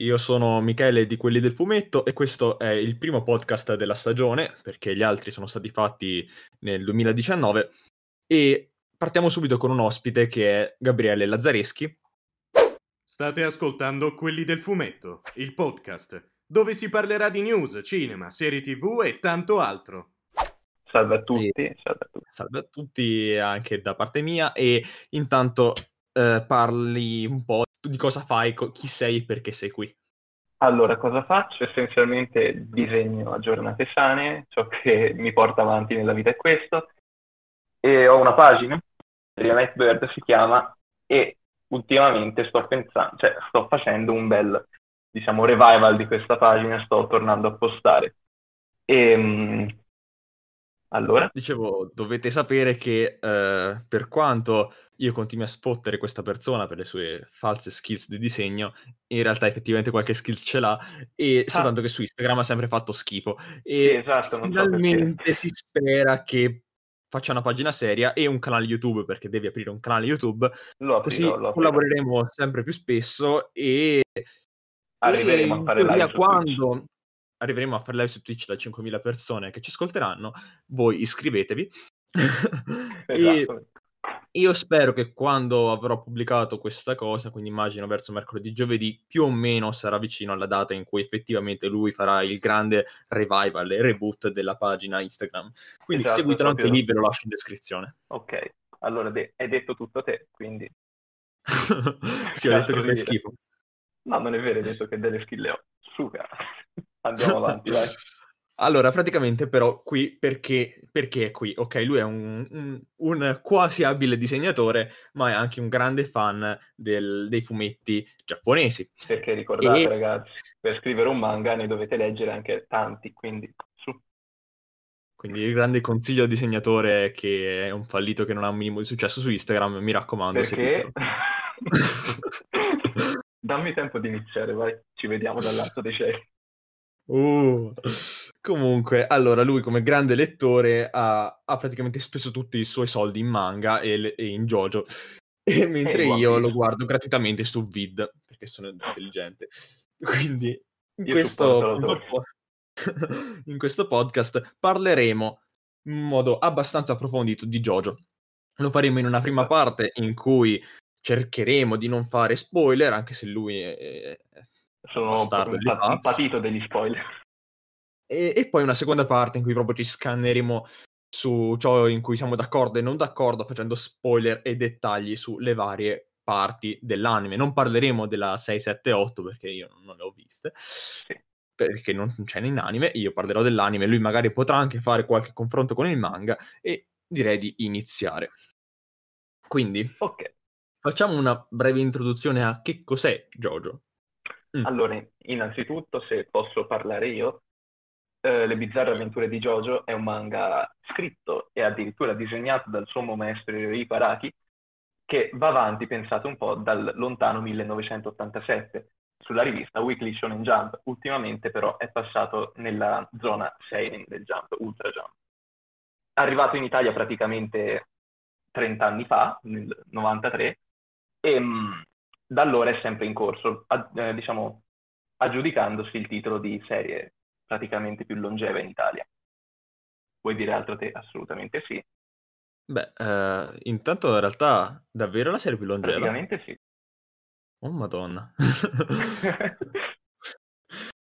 io sono Michele di Quelli del Fumetto e questo è il primo podcast della stagione, perché gli altri sono stati fatti nel 2019, e partiamo subito con un ospite che è Gabriele Lazzareschi. State ascoltando Quelli del Fumetto, il podcast, dove si parlerà di news, cinema, serie tv e tanto altro. Salve a tutti, salve a tutti. Salve a tutti anche da parte mia e intanto eh, parli un po' di cosa fai, co- chi sei e perché sei qui. Allora, cosa faccio? Essenzialmente disegno a giornate sane, ciò che mi porta avanti nella vita è questo, e ho una pagina, Rianet Bird si chiama, e ultimamente sto pensando, cioè sto facendo un bel, diciamo, revival di questa pagina, sto tornando a postare. E, mh, allora? Dicevo, dovete sapere che eh, per quanto io continui a spottere questa persona per le sue false skills di disegno, in realtà effettivamente qualche skill ce l'ha, e Ah. soltanto che su Instagram ha sempre fatto schifo. E Sì, esatto, non so finalmente perché. si spera che faccia una pagina seria e un canale YouTube, perché devi aprire un canale YouTube, Lo così aprirò, lo aprirò. collaboreremo sempre più spesso e, Arriveremo e a fare live Twitch. quando arriveremo a fare live su Twitch da 5.000 persone che ci ascolteranno, voi iscrivetevi. e Esatto. io spero che quando avrò pubblicato questa cosa, quindi immagino verso mercoledì giovedì, più o meno sarà vicino alla data in cui effettivamente lui farà il grande revival e reboot della pagina Instagram. Quindi Esatto, seguitelo anche lì, ve lo lascio in descrizione. Ok, allora de- hai detto tutto te, quindi... sì, ho detto che dire. schifo. No, non è vero, hai detto che delle skill le ho. Suca. Andiamo avanti, vai. Allora, praticamente però qui perché, perché è qui? Ok, lui è un, un- un quasi abile disegnatore, ma è anche un grande fan del- dei fumetti giapponesi. Perché ricordate, E- ragazzi, per scrivere un manga ne dovete leggere anche tanti, quindi su. Quindi il grande consiglio al disegnatore che è un fallito che non ha un minimo di successo su Instagram, mi raccomando, Perché... Dammi tempo di iniziare, vai. Ci vediamo dall'alto dei cieli. Uh. Comunque, allora, lui come grande lettore ha, ha praticamente speso tutti i suoi soldi in manga e, e in JoJo, e mentre One io lo guardo gratuitamente su Vid, perché sono intelligente. Quindi, in questo, in questo podcast parleremo in modo abbastanza approfondito di JoJo. Lo faremo in una prima Esatto. parte in cui cercheremo di non fare spoiler, anche se lui è Sono impa- patito degli spoiler. E, e poi una seconda parte in cui proprio ci scanneremo su ciò in cui siamo d'accordo e non d'accordo, facendo spoiler e dettagli sulle varie parti dell'anime. Non parleremo della 6, 7, 8 perché io non le ho viste, perché non c'è in anime. Io parlerò dell'anime, lui magari potrà anche fare qualche confronto con il manga e direi di iniziare. Quindi Ok, facciamo una breve introduzione a che cos'è JoJo. Mm. allora, innanzitutto, se posso parlare io, eh, Le bizzarre avventure di Jojo è un manga scritto e addirittura disegnato dal sommo maestro Hirohiko Araki, che va avanti, pensate un po', dal lontano 1987 sulla rivista Weekly Shonen Jump. Ultimamente però è passato nella zona seinen del Jump, Ultra Jump. Arrivato in Italia praticamente 30 anni fa, nel 93, e mh, da allora è sempre in corso, a- eh, diciamo, aggiudicandosi il titolo di serie praticamente più longeva in Italia. Vuoi dire altro te? Assolutamente sì. Beh, eh, intanto in realtà davvero la serie più longeva? Praticamente sì. Oh madonna.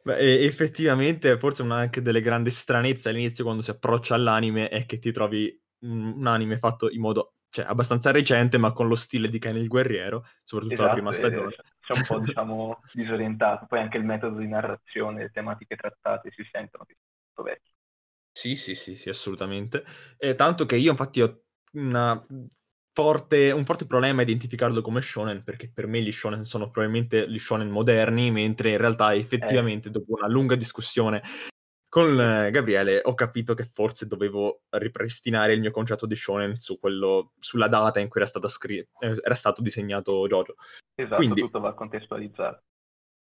Beh, effettivamente forse una anche delle grandi stranezze all'inizio quando si approccia all'anime è che ti trovi un anime fatto in modo cioè, abbastanza recente ma con lo stile di Ken il Guerriero, soprattutto la prima Esatto, stagione. eh, c'è un po', diciamo, disorientato. Poi anche il metodo di narrazione, le tematiche trattate si sentono che sono vecchi. Sì, sì, sì, sì, assolutamente. E tanto che io infatti ho una forte, un forte problema a identificarlo come shonen, perché per me gli shonen sono probabilmente gli shonen moderni, mentre in realtà effettivamente dopo una lunga discussione con eh, Gabriele ho capito che forse dovevo ripristinare il mio concetto di shonen su quello, sulla data in cui era, stata scri- eh, era stato disegnato Jojo. Esatto, Quindi- tutto va contestualizzato.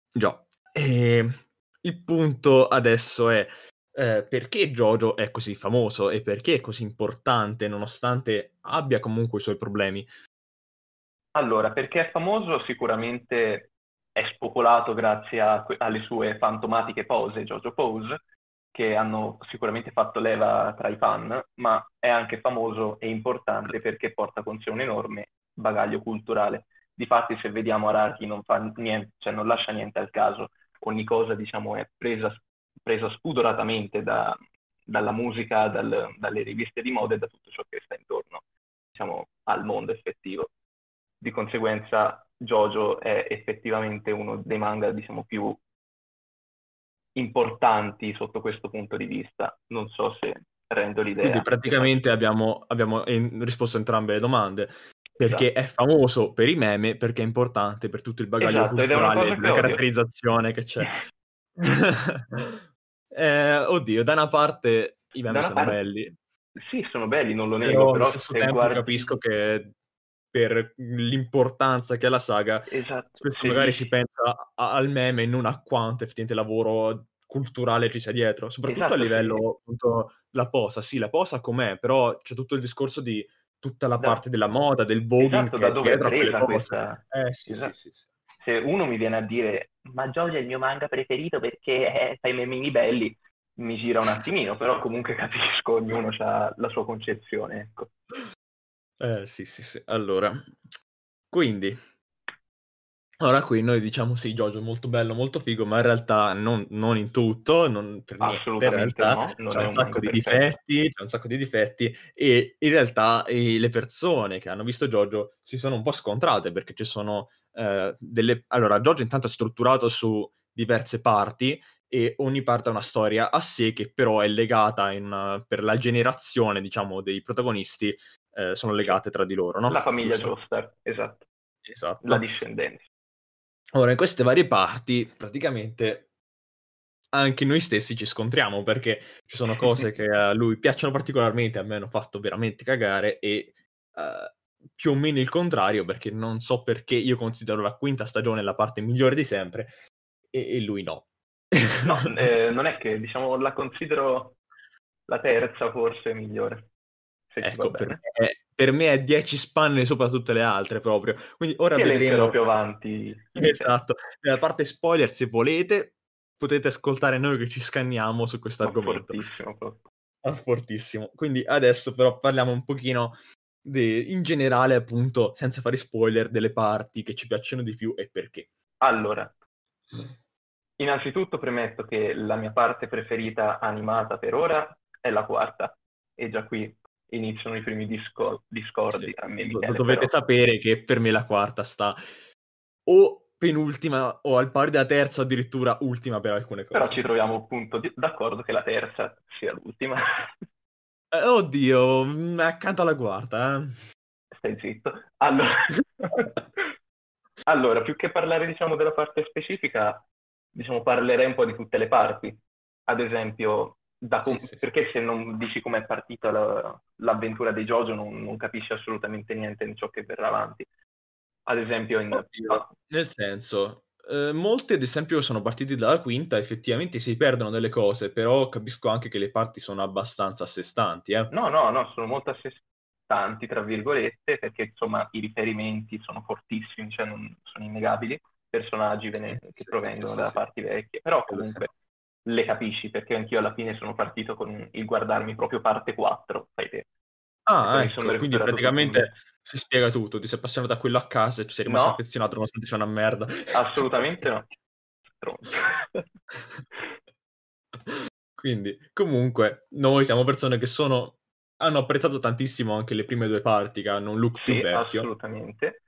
Già. E il punto adesso è eh, perché Jojo è così famoso e perché è così importante nonostante abbia comunque i suoi problemi. Allora, perché è famoso sicuramente è spopolato grazie a, alle sue fantomatiche pose, Jojo Pose, che hanno sicuramente fatto leva tra i fan, ma è anche famoso e importante perché porta con sé un enorme bagaglio culturale. Difatti, se vediamo Araki non, fa niente, cioè non lascia niente al caso, ogni cosa diciamo, è presa, presa spudoratamente da, dalla musica, dal, dalle riviste di moda e da tutto ciò che sta intorno diciamo, al mondo effettivo. Di conseguenza, Jojo è effettivamente uno dei manga diciamo, più importanti sotto questo punto di vista. Non so se rendo l'idea. Quindi praticamente abbiamo, abbiamo risposto a entrambe le domande. Perché esatto. è famoso per i meme, perché è importante per tutto il bagaglio esatto, culturale la caratterizzazione che c'è. eh, oddio, da una parte i meme sono parte... belli. Sì, sono belli, non lo nego, però, però stesso tempo guardi... capisco che per l'importanza che ha la saga, esatto, spesso sì. magari si pensa a, al meme e non a quanto effettivamente lavoro culturale ci sia dietro, soprattutto esatto, a livello sì. appunto la posa, sì, la posa com'è, però c'è tutto il discorso di tutta la da, parte della moda, del voguing esatto, che da dove è presa questa... Eh sì, esatto. sì, sì, Se uno mi viene a dire ma Jojo è il mio manga preferito perché eh, fa i memini belli, mi gira un attimino, però comunque capisco, ognuno ha la sua concezione, ecco. Eh, sì, sì, sì. Allora, quindi, ora qui noi diciamo sì, Jojo è molto bello, molto figo, ma in realtà non, non in tutto, non per niente, in realtà no, c'è un, sacco di perfetto. difetti, c'è un sacco di difetti e in realtà eh, le persone che hanno visto Jojo si sono un po' scontrate perché ci sono eh, delle... Allora, Jojo intanto è strutturato su diverse parti e ogni parte ha una storia a sé che però è legata una, per la generazione, diciamo, dei protagonisti eh, sono legate tra di loro, no? La famiglia Joestar, esatto. Esatto. La discendenza. Ora, in queste varie parti, praticamente anche noi stessi ci scontriamo perché ci sono cose che a lui piacciono particolarmente, a me hanno fatto veramente cagare e uh, più o meno il contrario perché non so perché io considero la quinta stagione la parte migliore di sempre e, e lui no. no, eh, non è che diciamo la considero la terza forse migliore ecco, per me, per me, è 10 spanne sopra tutte le altre proprio. Quindi ora che vedremo più avanti. Esatto. Nella parte spoiler, se volete, potete ascoltare noi che ci scanniamo su questo argomento. Fortissimo, fortissimo. Quindi adesso però parliamo un pochino di, in generale, appunto, senza fare spoiler, delle parti che ci piacciono di più e perché. Allora, innanzitutto premetto che la mia parte preferita animata per ora è la quarta. E già qui iniziano i primi disco- discordi sì, tra me e Michele. Dovete però... sapere che per me la quarta sta o penultima o al pari della terza addirittura ultima per alcune cose. Però ci troviamo appunto d'accordo che la terza sia l'ultima. Eh, oddio, mm, accanto alla quarta. Eh. Stai zitto. Allora... allora, più che parlare diciamo della parte specifica, diciamo parlerei un po' di tutte le parti. Ad esempio, Com- sì, sì, perché se non dici com'è partita la, l'avventura di Jojo non, non, capisci assolutamente niente di ciò che verrà avanti. Ad esempio, in... Oddio, nel senso, eh, molti ad esempio sono partiti dalla quinta, effettivamente si perdono delle cose, però capisco anche che le parti sono abbastanza a sé stanti. Eh. No, no, no, sono molto a sé stanti, tra virgolette, perché insomma i riferimenti sono fortissimi, cioè non, sono innegabili, personaggi vene- che provengono da parti vecchie, però comunque le capisci, perché anch'io alla fine sono partito con il guardarmi proprio parte 4, sai te. Ah, ecco, quindi praticamente si spiega tutto, ti sei appassionato a quello a casa e ci sei rimasto no, affezionato nonostante sia una merda. Assolutamente no. quindi, comunque, noi siamo persone che sono hanno apprezzato tantissimo anche le prime due parti che hanno un look sì, più vecchio. assolutamente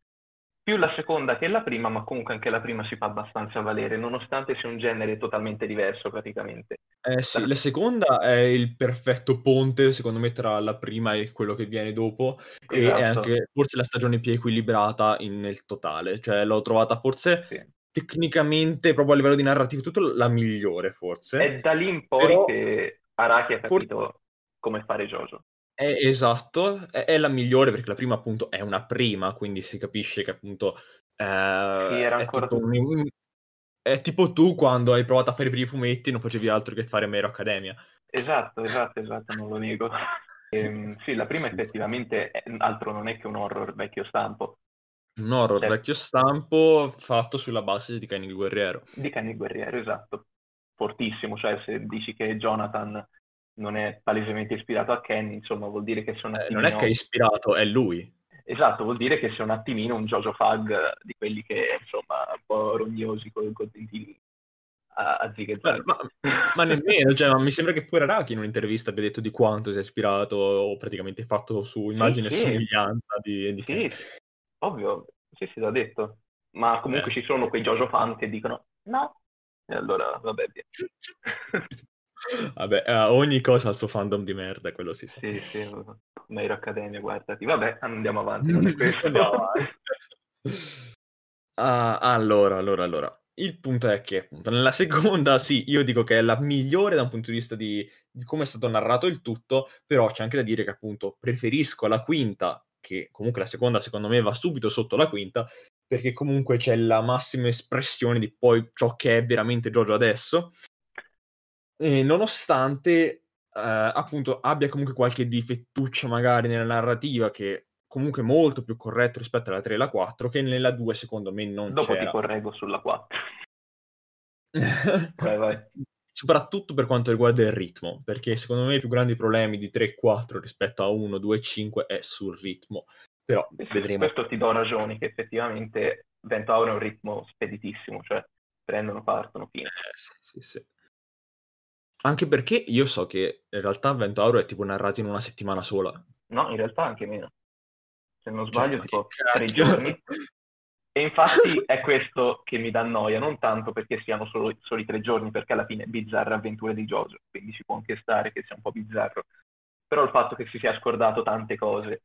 più la seconda che la prima, ma comunque anche la prima si fa abbastanza valere, nonostante sia un genere totalmente diverso praticamente. Eh sì, la, la seconda è il perfetto ponte, secondo me, tra la prima e quello che viene dopo, esatto. e è esatto. anche forse la stagione più equilibrata in, nel totale, cioè l'ho trovata forse sì. tecnicamente, proprio a livello di narrativo, tutto la migliore forse. È da lì in poi Però... che Araki ha capito for... come fare Jojo. Eh, esatto, è, è la migliore perché la prima appunto è una prima, quindi si capisce che appunto Sì, era è ancora un- è tipo tu quando hai provato a fare i primi fumetti non facevi altro che fare Mero Academia. Esatto, esatto, esatto, non lo nego. Ehm, sì, la prima effettivamente è- altro non è che un horror vecchio stampo. Un horror Eh. vecchio stampo fatto sulla base di Kenny il Guerriero. Di Kenny il Guerriero, esatto. Fortissimo, cioè se dici che Jonathan non è palesemente ispirato a Kenny, insomma vuol dire che un Eh, non è che è ispirato, è lui. Esatto, vuol dire che sia un attimino un Jojo Fag di quelli che, insomma, un po' rognosi con i contentini a, a zag. ma, ma nemmeno, cioè, ma mi sembra che pure Araki in un'intervista abbia detto di quanto si è ispirato o praticamente fatto su immagine sì. e somiglianza di, di. Sì, ovvio, sì, sì, l'ha detto. Ma comunque Eh. ci sono quei Jojo fan che dicono no. E allora, vabbè, via. Vabbè, eh, ogni cosa ha il suo fandom di merda, quello sì. sì. Sì, sì, Hero Academia, guardati. Vabbè, andiamo avanti, non è questo. Andiamo avanti. Ah, allora, allora, allora. Il punto è che, appunto, nella seconda, sì, io dico che è la migliore da un punto di vista di, di come è stato narrato il tutto, però c'è anche da dire che, appunto, preferisco la quinta, che comunque la seconda, secondo me, va subito sotto la quinta, perché comunque c'è la massima espressione di poi ciò che è veramente Jojo adesso, e nonostante, eh, appunto, abbia comunque qualche difettuccio magari nella narrativa che comunque molto più corretto rispetto alla 3 e alla 4, che nella 2 secondo me non Dopo ti c'era. correggo sulla 4. Vai, vai. Soprattutto per quanto riguarda il ritmo, perché secondo me i più grandi problemi di 3 e 4 rispetto a 1, 2 e 5 è sul ritmo. Però vedremo. Questo ti do ragione, che effettivamente Ventauro è un ritmo speditissimo, cioè prendono, partono, fine. Eh, sì, sì, sì. Anche perché io so che in realtà Ventauro è tipo narrato in una settimana sola. No, in realtà anche meno. Se non Cioè, sbaglio, ma tipo tre giorni. E infatti è questo che mi dà noia, non tanto perché siano solo, soli tre giorni, perché alla fine è bizzarra avventure di Jojo, quindi ci può anche stare che sia un po' bizzarro. Però il fatto che si sia scordato tante cose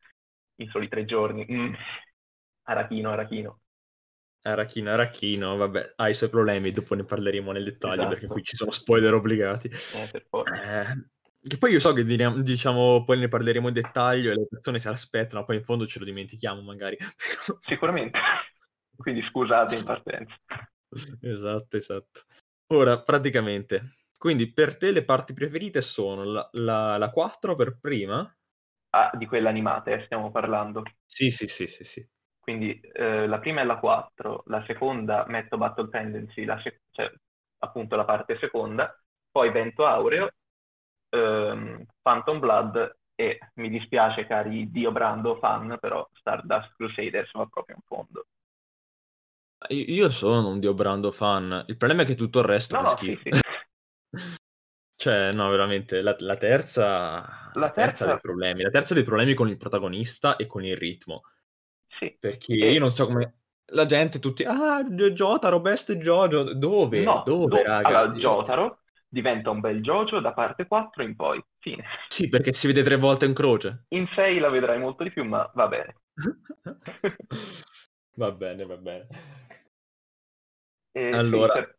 in soli tre giorni, mm, arachino, arachino. Arachino, Arachino, vabbè, ha i suoi problemi, dopo ne parleremo nel dettaglio perché Esatto. qui ci sono spoiler obbligati. Eh. Eh, che poi io so che diciamo, poi ne parleremo in dettaglio e le persone si aspettano, poi in fondo ce lo dimentichiamo magari. Sicuramente. Quindi scusate in partenza. Esatto, esatto. Ora, praticamente, quindi per te le parti preferite sono la, la, la 4 per prima? Ah, di quelle animate eh, stiamo parlando. Sì, sì, sì, sì, sì. Quindi eh, la prima è la 4, la seconda metto Battle Tendency, la sec- cioè appunto la parte seconda, poi Vento Aureo, ehm, Phantom Blood e mi dispiace cari Dio Brando fan, però Stardust Crusaders va proprio in fondo. Io sono un Dio Brando fan, il problema è che tutto il resto No, fa no, sì, schifo. sì. Cioè, no, veramente, la, la terza, La la terza ha terza- dei problemi. La terza ha dei problemi con il protagonista e con il ritmo. Sì. Perché E- io non so come... La gente tutti... Ah, Jotaro, best Jojo. Dove? No, Dove, do- raga? allora, Jotaro diventa un bel Jojo da parte 4 in poi, fine. Sì, perché si vede tre volte in croce. In 6 la vedrai molto di più, ma va bene. va bene, va bene. E sì, Allora, per-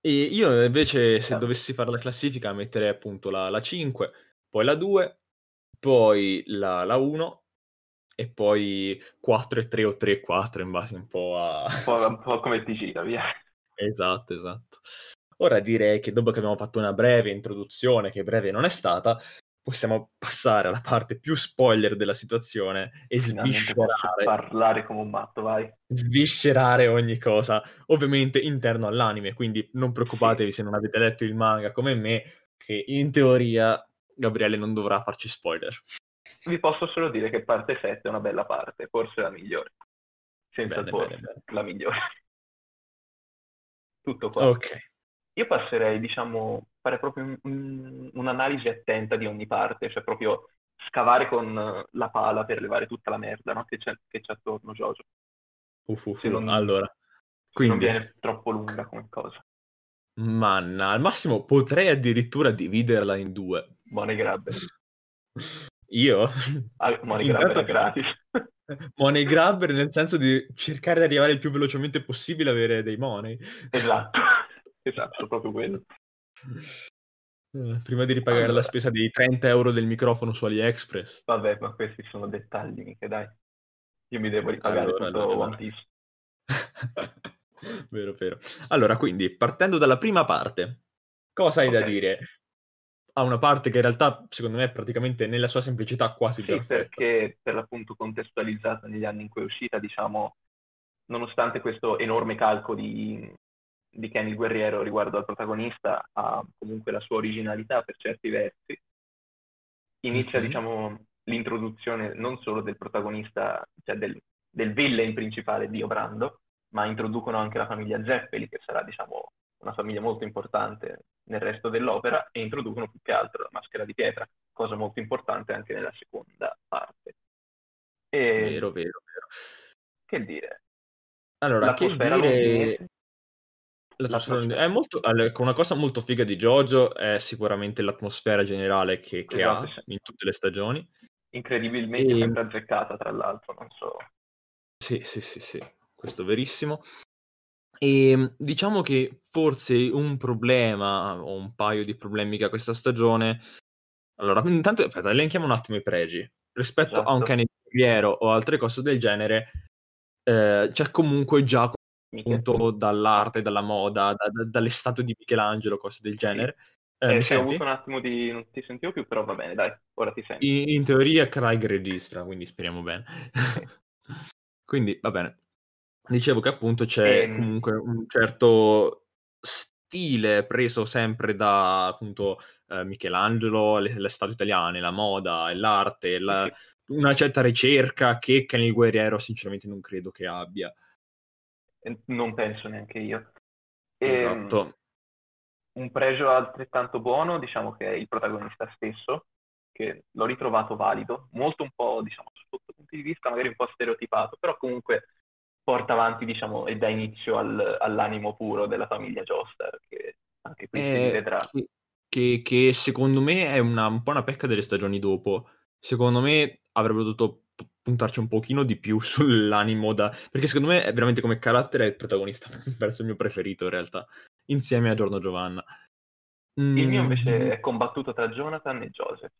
E io invece, se Esatto. dovessi fare la classifica, metterei appunto la, la 5, poi la 2, poi la, la 1 e poi 4 e 3 o 3 e 4 in base un po' a... un po', un po' come ti gira, via. Esatto, esatto. Ora direi che dopo che abbiamo fatto una breve introduzione, che breve non è stata, possiamo passare alla parte più spoiler della situazione e Finalmente sviscerare, parlare come un matto, vai. sviscerare ogni cosa, ovviamente interno all'anime, quindi non preoccupatevi se non avete letto il manga come me, che in teoria Gabriele non dovrà farci spoiler. Vi posso solo dire che parte 7 è una bella parte, forse la migliore. Senza Bene, forse, bene, bene. la migliore. Tutto qua. Ok, Io passerei, diciamo, fare proprio un- un- un'analisi attenta di ogni parte, cioè proprio scavare con la pala per levare tutta la merda no? che, c'è, che c'è attorno Jojo. Uff, uff, non- allora, Se non quindi, viene troppo lunga come cosa. manna, al massimo potrei addirittura dividerla in due. Money grabber. Io? Ah, money grabber Intanto- gratis. Money grabber nel senso di cercare di arrivare il più velocemente possibile a avere dei money. esatto, esatto, proprio quello. Eh, Prima di ripagare Allora. la spesa di 30 euro del microfono su AliExpress. Vabbè, ma questi sono dettagli, mica dai. Io mi devo ripagare Allora, tutto allora, One. Piece. vero, vero. Allora, quindi, partendo dalla prima parte, cosa hai da Ok. dire? Ha una parte che in realtà, secondo me, è praticamente nella sua semplicità quasi Sì, perfetta. perché per l'appunto contestualizzata negli anni in cui è uscita, diciamo, nonostante questo enorme calco di, di Ken il guerriero riguardo al protagonista, ha comunque la sua originalità per certi versi. Inizia, Mhm. diciamo, l'introduzione non solo del protagonista, cioè del, del villain principale Dio Brando, ma introducono anche la famiglia Zeppeli, che sarà, diciamo, una famiglia molto importante nel resto dell'opera, e introducono più che altro la maschera di pietra, cosa molto importante anche nella seconda parte. E Vero, vero, vero. che dire, Allora, che dire... L'atmosfera è molto... allora, ecco, una cosa molto figa di JoJo è sicuramente l'atmosfera generale che, che esatto, ha sì. in tutte le stagioni. incredibilmente E... sempre azzeccata, tra l'altro, non so. Sì, sì, sì, sì, questo è verissimo. E diciamo che forse un problema o un paio di problemi che ha questa stagione. Allora, intanto, aspetta, elenchiamo un attimo i pregi. Rispetto a un Esatto. cane guerriero o altre cose del genere, eh, c'è comunque già appunto dall'arte, dalla moda, da- da- dalle statue di Michelangelo, cose del Sì. genere. Eh, Eh, mi sì, ho senti? avuto un attimo di... non ti sentivo più, però va bene, dai, ora ti sento. In, in teoria Craig registra, quindi speriamo bene. Quindi va bene. Dicevo che appunto c'è Ehm, comunque un certo stile preso sempre da appunto eh, Michelangelo, le, le statue italiane, la moda e l'arte, la- una certa ricerca che il Guerriero sinceramente non credo che abbia. Non penso neanche io. Ehm, Esatto. un pregio altrettanto buono, diciamo che è il protagonista stesso, che l'ho ritrovato valido, molto un po', diciamo, sotto punti di vista magari un po' stereotipato, però comunque porta avanti, diciamo, e dà inizio al- all'animo puro della famiglia Joestar, che anche qui si Eh, rivedrà. che, che- che secondo me è una, un po' una pecca delle stagioni dopo. Secondo me avrebbe dovuto puntarci un pochino di più sull'animo da... Perché secondo me è veramente come carattere il protagonista, verso il mio preferito in realtà, insieme a Giorno Giovanna. Il mio Mm, invece è combattuto tra Jonathan e Joseph.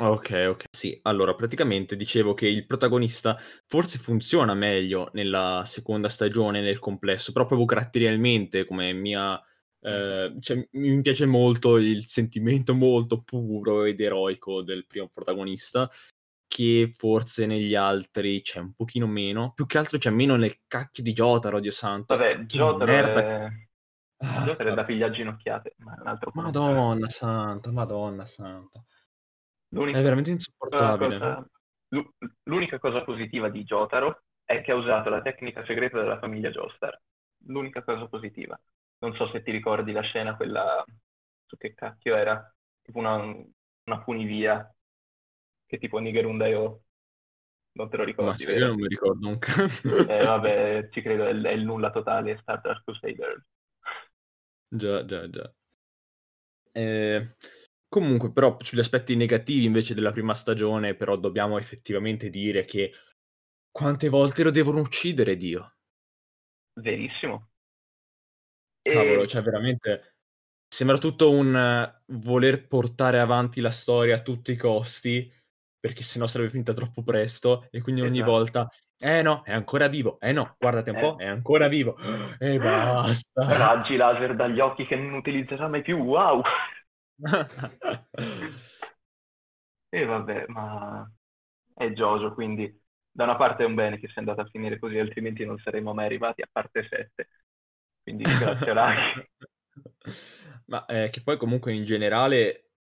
Ok, ok. Sì, allora praticamente dicevo che il protagonista forse funziona meglio nella seconda stagione nel complesso, però proprio caratterialmente come mia... eh, cioè, mi piace molto il sentimento molto puro ed eroico del primo protagonista, che forse negli altri c'è un pochino meno. Più che altro c'è meno nel cacchio di Jotaro, Dio santo. Vabbè, Jotaro è... Ah, Jotaro è da pigliare ginocchiate, ma è un altro. Madonna santa, madonna santa. È L'unica, veramente la insopportabile. cosa- l'unica cosa positiva di Jotaro è che ha usato la tecnica segreta della famiglia Joestar. L'unica cosa positiva. Non so se ti ricordi la scena, quella su che cacchio era, tipo una, una funivia, che tipo Nigerundayo, non te lo Ma ricordi, sai, io non mi ricordo un cazzo. Eh, vabbè, ci credo, è, il- è il nulla totale, è Star Wars Crusader. Già, già, già. Eh, comunque, però, sugli aspetti negativi invece della prima stagione, però dobbiamo effettivamente dire che quante volte lo devono uccidere, Dio. Verissimo. Cavolo, E cioè veramente sembra tutto un eh, voler portare avanti la storia a tutti i costi, perché sennò sarebbe finita troppo presto, e quindi ogni esatto. volta, eh no, è ancora vivo, eh no, guardate un Eh. po', è ancora vivo, e basta. Raggi laser dagli occhi che non utilizzerà mai più, wow! E vabbè, ma è Jojo, quindi da una parte è un bene che sia andata a finire così, altrimenti non saremmo mai arrivati a parte 7. Quindi grazie Raggi. Ma eh, che poi comunque in generale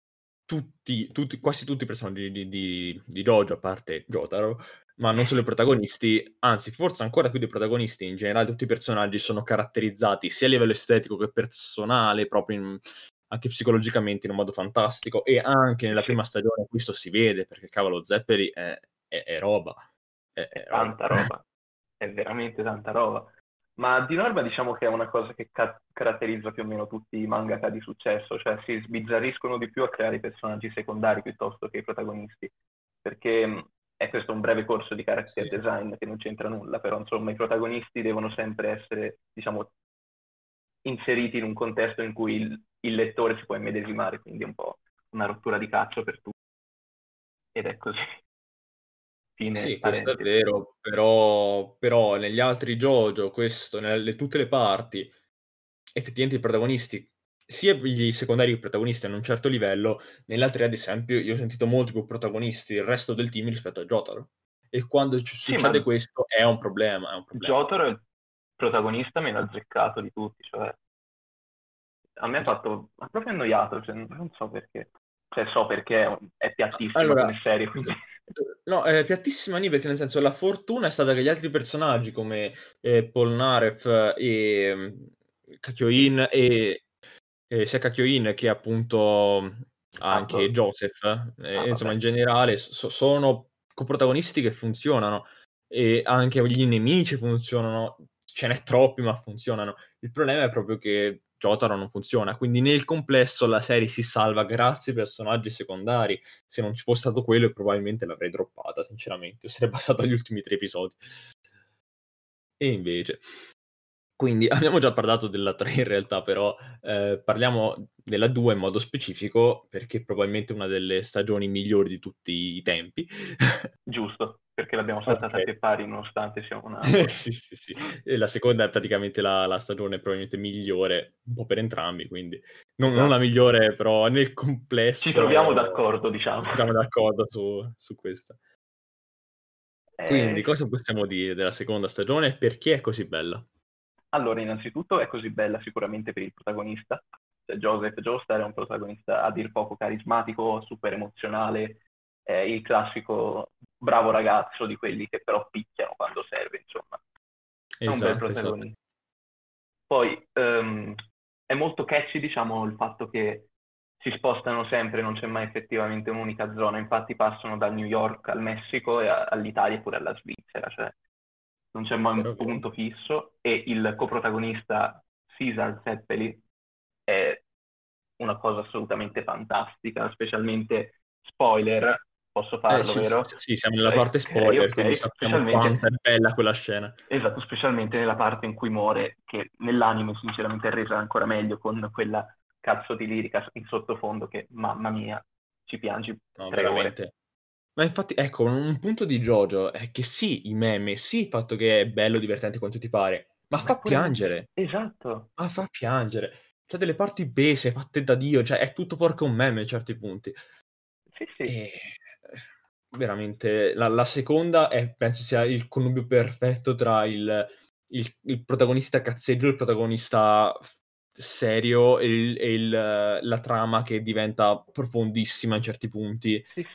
tutti, tutti, quasi tutti i personaggi di, di, di Jojo, a parte Jotaro, ma non solo i protagonisti, anzi forse ancora più dei protagonisti, in generale tutti i personaggi sono caratterizzati sia a livello estetico che personale, proprio in- anche psicologicamente in un modo fantastico e anche nella prima stagione questo si vede perché cavolo Zeppeli è, è- è roba. È, È è tanta roba, è veramente tanta roba. Ma di norma diciamo che è una cosa che ca- caratterizza più o meno tutti i mangaka di successo, cioè si sbizzarriscono di più a creare personaggi secondari piuttosto che i protagonisti, perché mh, è questo un breve corso di character Sì. design che non c'entra nulla, però insomma i protagonisti devono sempre essere, diciamo, inseriti in un contesto in cui il, il lettore si può immedesimare, quindi è un po' una rottura di cazzo per tutti. Ed è così. Fine Sì, questo è parentesi. vero, però, però negli altri JoJo, questo, nelle tutte le parti, effettivamente i protagonisti sia i secondari che i protagonisti hanno un certo livello, nell'altri ad esempio io ho sentito molti più protagonisti il resto del team rispetto a Jotaro. E quando ci Sì, succede ma- questo è un problema, è un problema. Jotaro è il protagonista meno azzeccato di tutti, cioè a me ha fatto, ha proprio annoiato, cioè, non so perché, cioè so perché è, piattissima Allora- come serie, quindi No, è piattissima Ni perché nel senso la fortuna è stata che gli altri personaggi come eh, Polnareff e mm, Kakyoin e eh, sia Kakyoin che appunto anche Atto. Joseph, eh, Ah, insomma vabbè. in generale so- sono coprotagonisti che funzionano e anche gli nemici funzionano, ce n'è troppi ma funzionano. Il problema è proprio che Jotaro non funziona, quindi nel complesso la serie si salva grazie ai personaggi secondari se non ci fosse stato quello probabilmente l'avrei droppata, sinceramente. O sarei passato agli ultimi tre episodi. E invece... Quindi abbiamo già parlato della 3 in realtà, però eh, parliamo della 2 in modo specifico perché è probabilmente una delle stagioni migliori di tutti i tempi. giusto, perché l'abbiamo saltata Ok. a pie pari nonostante sia una... sì, sì, sì. E la seconda è praticamente la, la stagione probabilmente migliore, un po' per entrambi, quindi non, non la migliore, però nel complesso... Ci troviamo d'accordo, diciamo. Ci troviamo d'accordo su, su questa. Eh, Quindi, cosa possiamo dire della seconda stagione e perché è così bella? Allora, innanzitutto è così bella sicuramente per il protagonista. Cioè, Joseph Joestar è un protagonista a dir poco carismatico, super emozionale, è il classico bravo ragazzo di quelli che però picchiano quando serve, insomma. È un bel Esatto, esatto. protagonista. Poi ehm, è molto catchy, diciamo, il fatto che si spostano sempre, non c'è mai effettivamente un'unica zona, infatti passano da New York al Messico e a- all'Italia e pure alla Svizzera, cioè non c'è mai un punto fisso e il coprotagonista Cesar Zeppeli è una cosa assolutamente fantastica, specialmente spoiler, posso farlo, Eh, sì, vero? sì, sì, siamo nella parte spoiler, ok, quindi sappiamo specialmente- quanto è bella quella scena. Esatto, specialmente nella parte in cui muore, che nell'anime sinceramente è resa ancora meglio con quella cazzo di lirica in sottofondo che, mamma mia, ci piangi No, tre ore. Ma infatti, ecco, un punto di Jojo è che sì, i meme, sì, il fatto che è bello, divertente quanto ti pare, ma Ma fa pure- piangere, Esatto, ma fa piangere. C'è delle parti bese, fatte da Dio, cioè è tutto fuorché un meme a certi punti. sì sì, E veramente la, la seconda è, penso sia il connubio perfetto tra il, il- il protagonista cazzeggio e il protagonista serio e, il- e il- la trama che diventa profondissima in certi punti. sì.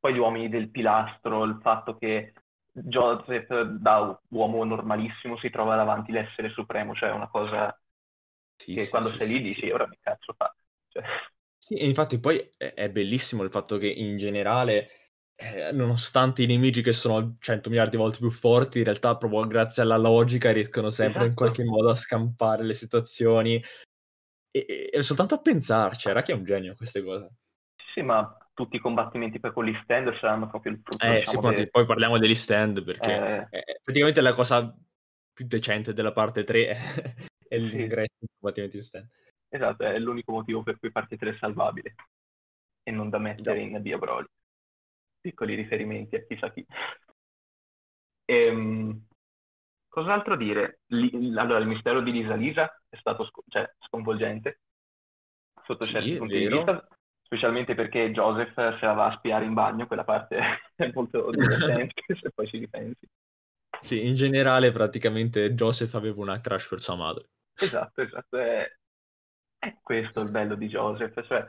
Poi gli uomini del pilastro, il fatto che Joseph da uomo normalissimo si trova davanti l'essere supremo, cioè una cosa Sì, che sì, quando sì, sei lì dici ora che cazzo fa? Cioè, Sì, e infatti poi è, bellissimo il fatto che in generale, eh, nonostante i nemici che sono 100 miliardi di volte più forti, in realtà proprio grazie alla logica riescono sempre in Esatto. qualche modo a scampare le situazioni. E, e- e soltanto a pensarci, era che è un genio queste cose. sì, ma tutti i combattimenti poi con gli stand saranno proprio il frutto, Eh, sì, diciamo, poi, de- poi parliamo degli stand perché eh, praticamente la cosa più decente della parte 3 è, è Sì. l'ingresso in combattimenti stand. Esatto, è l'unico motivo per cui parte 3 è salvabile e non da mettere in Diabroli. Piccoli riferimenti a chissà chi. Ehm, cos'altro dire? Li- allora, il mistero di Lisa Lisa è stato sco- cioè, sconvolgente sotto Sì, certi punti di vista, specialmente perché Joseph se la va a spiare in bagno, quella parte è molto divertente se poi ci ripensi. Sì, in generale praticamente Joseph aveva una crush per sua madre. Esatto, esatto, è, è questo il bello di Joseph, cioè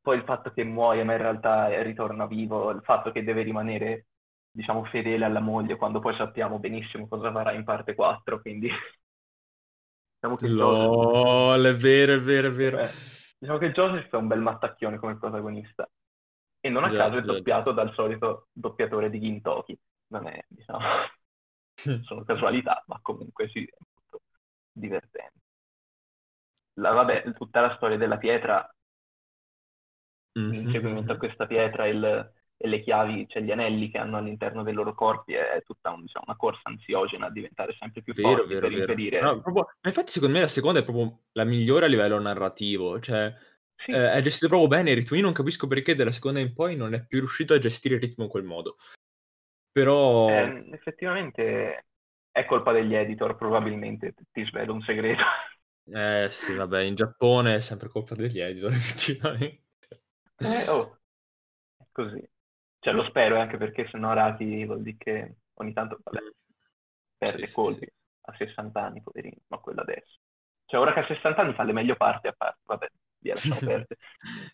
poi il fatto che muoia ma in realtà ritorna vivo, il fatto che deve rimanere, diciamo, fedele alla moglie quando poi sappiamo benissimo cosa farà in parte 4, quindi diciamo che Joseph, LOL, è vero, è vero, è vero. eh, diciamo che Joseph è un bel mattacchione come protagonista e non a Già, caso è già. doppiato dal solito doppiatore di Gintoki, non è, diciamo, sono casualità, ma comunque sì, è molto divertente. La, vabbè, tutta la storia della pietra Mhm, l'inseguimento a questa pietra il- e le chiavi, cioè gli anelli che hanno all'interno dei loro corpi, è tutta un- diciamo, una corsa ansiogena a diventare sempre più Vero, forti vero, per vero. impedire. No, proprio- infatti secondo me la seconda è proprio la migliore a livello narrativo, cioè Sì, eh, è gestito proprio bene il ritmo. Io non capisco perché della seconda in poi non è più riuscito a gestire il ritmo in quel modo. Però eh, effettivamente è colpa degli editor, probabilmente, ti svelo un segreto. Eh sì, vabbè, in Giappone è sempre colpa degli editor, effettivamente. Eh, oh, è così. Cioè, lo spero anche perché sennò Araki vuol dire che ogni tanto, vabbè, Mm. perde Sì, sì, colpi sì. a 60 anni, poverino, ma quello adesso. Cioè, ora che a 60 anni fa le meglio parti a parte, vabbè, via, lasciamo perdere.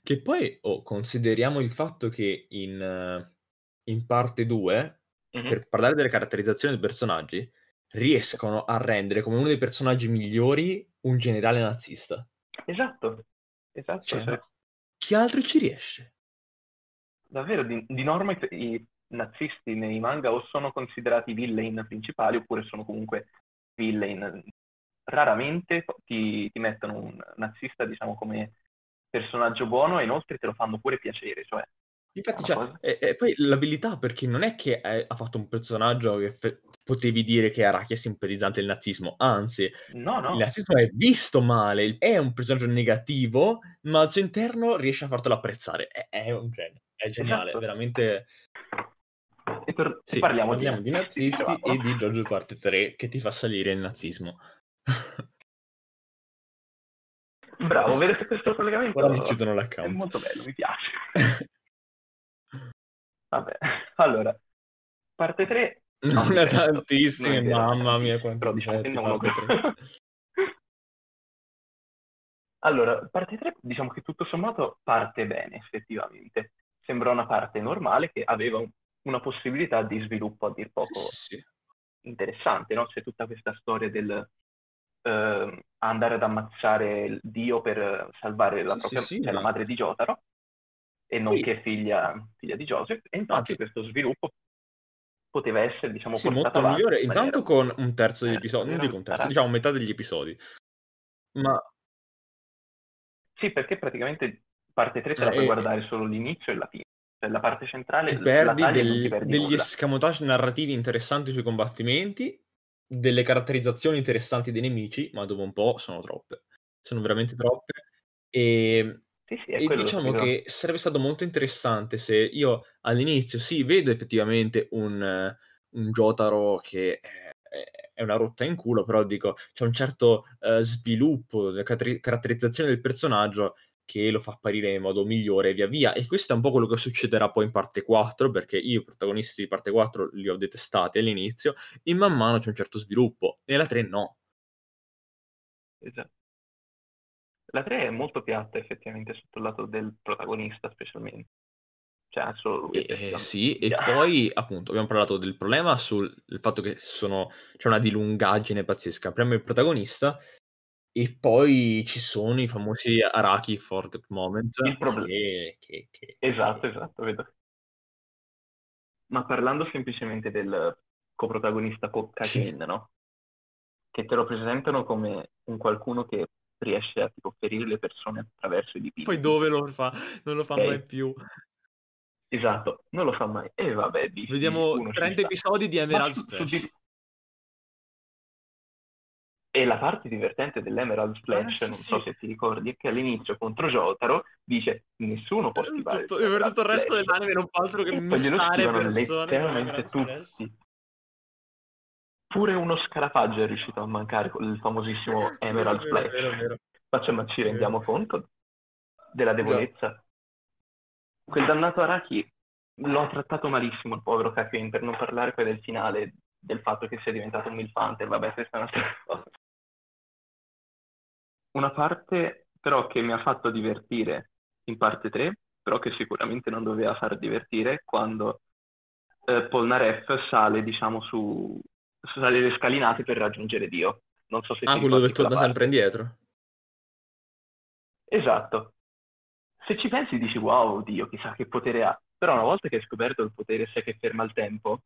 Che poi, oh, consideriamo il fatto che in, eh, in parte 2, Mhm. per parlare delle caratterizzazioni dei personaggi, riescono a rendere come uno dei personaggi migliori un generale nazista. Esatto, esatto. Cioè, cioè, ma chi altro ci riesce? Davvero, di, di norma i, i nazisti nei manga o sono considerati villain principali oppure sono comunque villain. Raramente ti, ti mettono un nazista, diciamo, come personaggio buono e inoltre te lo fanno pure piacere, cioè Infatti, cioè, e, e poi l'abilità, perché non è che è- ha fatto un personaggio che fe- potevi dire che Araki è simpatizzante del nazismo, anzi, no, no, il nazismo è visto male, è un personaggio negativo, ma al suo interno riesce a fartelo apprezzare. È, è un genio, è geniale, Esatto. veramente... e, per- Sì, parliamo, parliamo di nazisti dicevamo. e di Giorgio parte 3 che ti fa salire il nazismo. Bravo, vedete questo collegamento? Ora mi chiudono È l'account. molto bello, mi piace. Vabbè, allora, parte 3. Non è tantissime, Non è mamma mia, quanto Però diciamo che non parte lo- 3. Allora, parte 3, diciamo che tutto sommato parte bene, effettivamente. Sembra una parte normale che aveva un- una possibilità di sviluppo a dir poco Sì. interessante, no? C'è tutta questa storia del ehm, andare ad ammazzare il Dio per eh, salvare la Sì, propria, sì, cioè la ma- madre di Jotaro, e nonché figlia, figlia di Joseph, e infatti che- questo sviluppo poteva essere, diciamo, Sì, molto portato migliore. in Intanto con un terzo degli eh, episodi, non dico un terzo, diciamo metà degli episodi. Ma Sì, perché praticamente parte 3 te la Eh, puoi eh, guardare solo l'inizio e la fine. Cioè, la parte centrale, ti perdi del- ti perdi degli nulla. escamotage narrativi interessanti sui combattimenti, delle caratterizzazioni interessanti dei nemici, ma dopo un po' sono troppe. Sono veramente troppe. E, Sì, sì, è e diciamo che sarebbe stato molto interessante se io all'inizio sì, vedo effettivamente un, eh, un Jotaro che è, è una rotta in culo, però dico c'è un certo eh, sviluppo, caratterizzazione del personaggio che lo fa apparire in modo migliore via via. E questo è un po' quello che succederà poi in parte 4, perché io i protagonisti di parte 4 li ho detestati all'inizio, e man mano c'è un certo sviluppo, e la 3 no. Esatto. La 3 è molto piatta effettivamente sotto il lato del protagonista specialmente. Cioè, solo lui. Eh, sì, e Yeah. poi appunto abbiamo parlato del problema sul il fatto che sono, c'è una dilungaggine pazzesca. Prima il protagonista e poi ci sono i famosi Araki Forget Moment Il proble- che, che, che- Esatto, esatto, vedo. Ma parlando semplicemente del coprotagonista Cocaine, no? Che te lo presentano come un qualcuno che riesce a tipo ferire le persone attraverso i dipinti. Poi dove lo fa? Non lo fa Ok. mai più. Esatto, non lo fa mai. E vabbè, dici, Vediamo uno ci 30 sta. episodi di Emerald su- su Splash. di- E la parte divertente dell'Emerald Ah, sì, non sì. so se ti ricordi, è che all'inizio contro Jotaro dice nessuno può schivare Tutto, per tutto il resto Splash". dell'anime non fa altro che missare persone letteralmente tutti. Pure uno scarafaggio è riuscito a mancare con il famosissimo Emerald Vero, vero, Splash. vero. Facciamo, ci rendiamo conto della debolezza. Quel dannato Araki l'ho trattato malissimo, il povero Kakyoin, per non parlare poi del finale, del fatto che sia diventato un milfante, vabbè, questa è un'altra cosa. Una parte però che mi ha fatto divertire in parte 3, però che sicuramente non doveva far divertire, quando eh, Polnareff sale, diciamo, su sale le scalinate per raggiungere Dio. Non so se Ah, quello dove torna sempre indietro. Esatto. Se ci pensi dici wow, Dio, chissà che potere ha. Però una volta che hai scoperto il potere sai che ferma il tempo,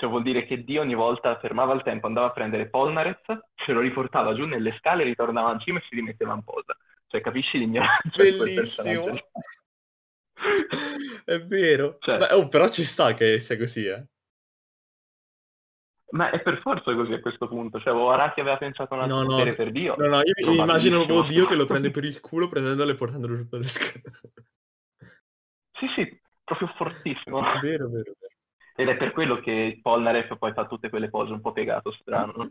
cioè vuol dire che Dio ogni volta fermava il tempo, andava a prendere Polnareff, ce lo riportava giù nelle scale, ritornava in cima e si rimetteva in posa. Cioè capisci l'ignoranza Bellissimo. È vero. Cioè- Beh, oh, però ci sta che sia così, eh. Ma è per forza così a questo punto. Cioè, Araki aveva pensato un altro No, no, per Dio. No, no, io mi immagino proprio Dio che lo prende per il culo prendendolo e portandolo giù per le scale. Sì, sì, proprio fortissimo. vero, vero, vero. Ed è per quello che Polnareff poi fa tutte quelle pose un po' piegato, strano. no?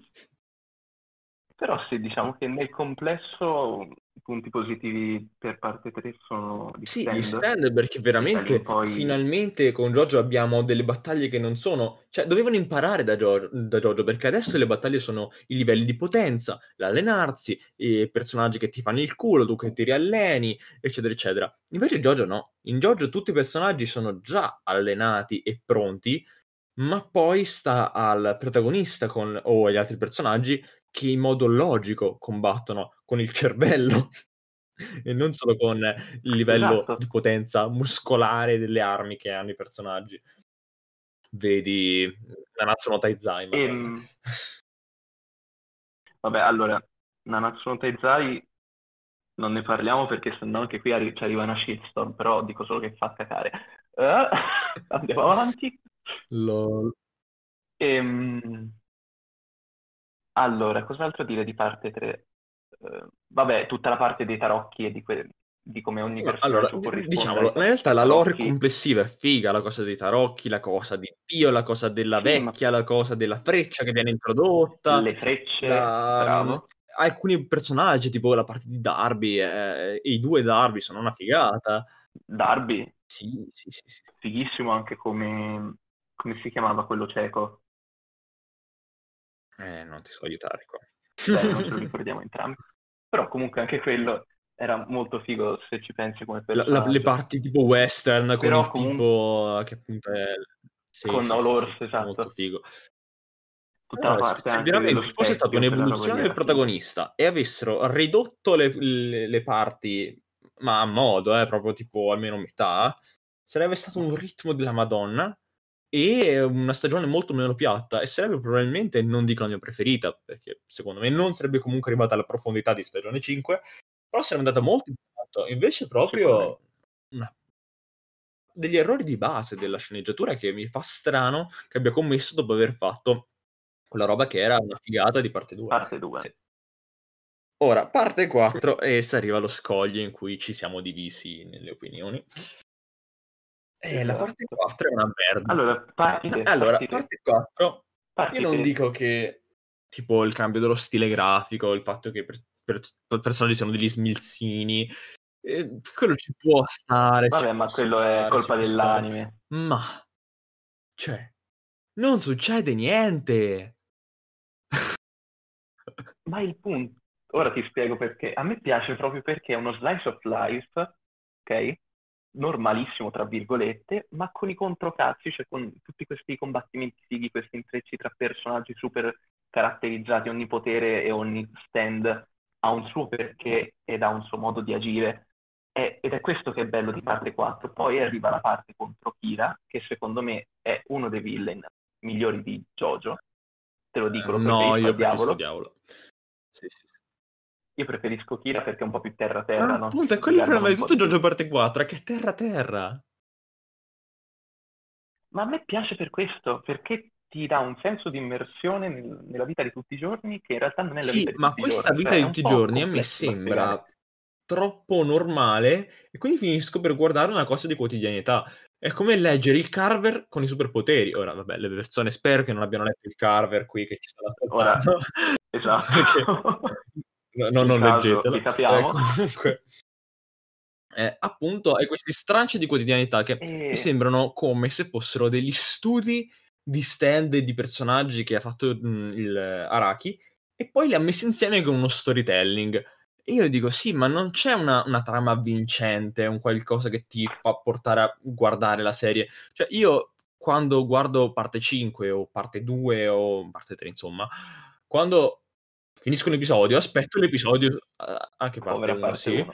Però sì, diciamo che nel complesso i punti positivi per parte 3 sono gli Sì, stand. gli stand perché veramente poi... finalmente con Jojo abbiamo delle battaglie che non sono cioè dovevano imparare da Jojo, da Jojo perché adesso le battaglie sono i livelli di potenza, l'allenarsi, i personaggi che ti fanno il culo, tu che ti rialleni, eccetera, eccetera. Invece Jojo no. In Jojo tutti i personaggi sono già allenati e pronti, ma poi sta al protagonista con, o agli altri personaggi che in modo logico combattono con il cervello e non solo con il livello Esatto. di potenza muscolare delle armi che hanno i personaggi. Vedi Nanatsu no Taizai. Ehm, Vabbè, allora, Nanatsu no Taizai non ne parliamo perché sennò anche qui arri- ci arriva una shitstorm, però dico solo che fa cacare. Eh, andiamo avanti. Lol. Ehm, allora, cos'altro dire di parte 3? Eh, vabbè, tutta la parte dei tarocchi e di, que- di come ogni No, personaggio allora, diciamolo, in realtà la lore tarocchi. complessiva è figa, la cosa dei tarocchi, la cosa di Dio, la cosa della Sì, ma vecchia, la cosa della freccia che viene introdotta, le frecce, la, bravo. alcuni personaggi, tipo la parte di Darby, eh, i due Darby sono una figata. Darby, Sì, sì, sì, sì. fighissimo anche come, come si chiamava quello cieco. Eh, non ti so aiutare qua. Beh, non lo ricordiamo entrambi. Però comunque anche quello era molto figo se ci pensi come la- le parti tipo western con Però il comunque tipo che appunto è... Sì, con sì, Olors, sì, esatto. molto figo. Tutta Allora, se, veramente fosse stata specchio, roba un'evoluzione del protagonista e avessero ridotto le, le- le parti, ma a modo, eh, proprio tipo almeno metà, sarebbe stato un ritmo della Madonna e una stagione molto meno piatta e sarebbe probabilmente, non dico la mia preferita, perché secondo me non sarebbe comunque arrivata alla profondità di stagione 5, però sarebbe andata molto in alto. Invece proprio una- degli errori di base della sceneggiatura che mi fa strano che abbia commesso dopo aver fatto quella roba che era una figata di parte 2. Parte 2. Sì. Ora, parte 4 e si arriva allo scoglio in cui ci siamo divisi nelle opinioni. E la parte Esatto. 4 è una merda. Allora, partite, Allora, parte 4, io partite. non dico che tipo il cambio dello stile grafico, il fatto che per, per, per personaggi siano degli smilzini, eh, quello ci può stare. Vabbè, ma quello è stare, colpa ci può stare. dell'anime. Ma, cioè, non succede niente. Ma il punto, ora ti spiego perché. A me piace proprio perché è uno slice of life, ok? Normalissimo, tra virgolette, ma con i controcazzi, cioè con tutti questi combattimenti fighi, questi intrecci tra personaggi super caratterizzati, ogni potere e ogni stand ha un suo perché ed ha un suo modo di agire. E- ed è questo che è bello di parte 4. Poi arriva la parte contro Kira, che secondo me è uno dei villain migliori di JoJo. Te lo dico, lo no, preferisco io diavolo. diavolo. Sì, sì, sì. Io preferisco Kira perché è un po' più terra-terra, Ah, no? appunto, è quello il problema di tutto. JoJo parte 4, è che è terra-terra. Ma a me piace per questo, perché ti dà un senso di immersione nel- nella vita di tutti i giorni che in realtà non è la Sì, vita di ma tutti i questa giorni. vita Cioè, di tutti i giorni a me sembra troppo normale e quindi finisco per guardare una cosa di quotidianità. È come leggere il Carver con i superpoteri. Ora, vabbè, le persone spero che non abbiano letto il Carver qui che ci stanno Ora, ascoltando. esatto. No, no, non caso leggetelo. vi Eh, capiamo. comunque, eh, appunto, hai questi stranci di quotidianità che mi E... sembrano come se fossero degli studi di stand e di personaggi che ha fatto mh, il Araki e poi li ha messi insieme con uno storytelling. E io dico, sì, ma non c'è una, una trama vincente, un qualcosa che ti fa portare a guardare la serie. Cioè, io quando guardo parte 5 o parte 2 o parte 3, insomma, quando finisco un episodio, aspetto l'episodio, eh, anche parte Povera 1, parte sì, 1.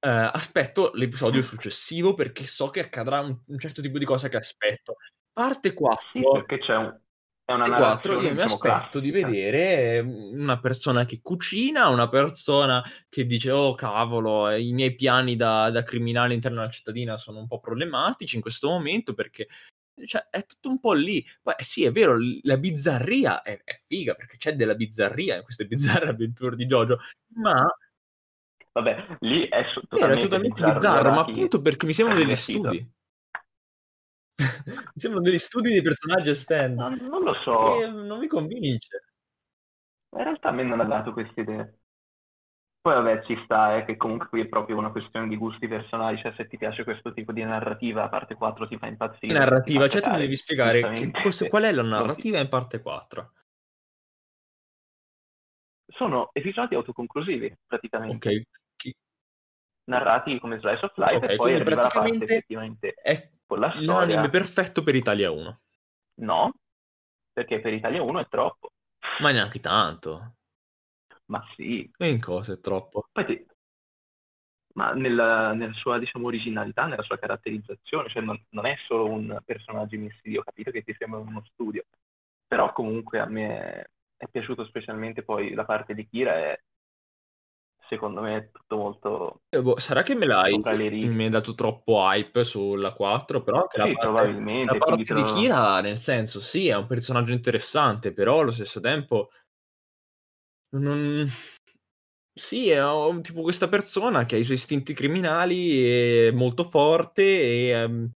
eh, aspetto l'episodio successivo perché so che accadrà un, un certo tipo di cosa che aspetto. Parte 4, Sì, perché c'è un... è una parte 4 narrazione, io mi aspetto di vedere una persona che cucina, una persona che dice oh cavolo, eh, i miei piani da, da criminale all'interno della cittadina sono un po' problematici in questo momento perché cioè, è tutto un po' lì. Poi sì, è vero, la bizzarria è, è figa perché c'è della bizzarria in queste bizzarre avventure di Jojo, ma Vabbè, lì è Vero, è totalmente totalmente bizzarro. bizzarro, ma appunto perché mi sembrano degli studi. mi sembrano degli studi di personaggi a stand. Non, non lo so. non mi convince. In realtà a me non ha dato queste idee. Poi vabbè, ci sta, eh, che comunque qui è proprio una questione di gusti personali, cioè se ti piace questo tipo di narrativa, parte 4 ti fa impazzire. Narrativa, ti fa cioè tu mi devi spiegare che cos- qual è la narrativa in parte 4. Sono episodi autoconclusivi, praticamente, Ok, chi- narrati come slice of life ok, e poi arriva la parte effettivamente è con la l'anime storia. perfetto per Italia 1, No, perché per Italia 1 è troppo. ma neanche tanto. Ma sì, E in cosa è troppo? Poi ti- Ma nella, nella sua, diciamo, originalità, nella sua caratterizzazione, cioè non, non è solo un personaggio in studio, ho capito che ti sembra uno studio, però comunque a me è, è piaciuto specialmente poi la parte di Kira e secondo me è tutto molto Eh, boh, sarà che me l'hai mi hai dato troppo hype sulla 4, però anche la Sì, parte, probabilmente, la parte di Kira, nel senso, sì, è un personaggio interessante, però allo stesso tempo non... Sì, è un- tipo questa persona che ha i suoi istinti criminali, è molto forte e ehm,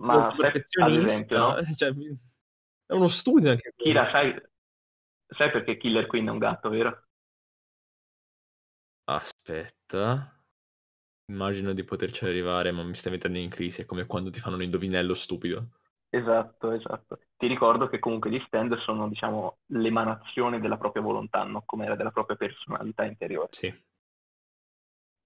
Ma perfezionista, esempio, no? cioè, è uno studio anche. Kira, sai, sai perché Killer Queen è un gatto, vero? Aspetta. Immagino di poterci arrivare, ma mi stai mettendo in crisi. È come quando ti fanno un indovinello stupido. Esatto, esatto. Ti ricordo che comunque gli stand sono, diciamo, l'emanazione della propria volontà, no? Come era della propria personalità interiore. Sì.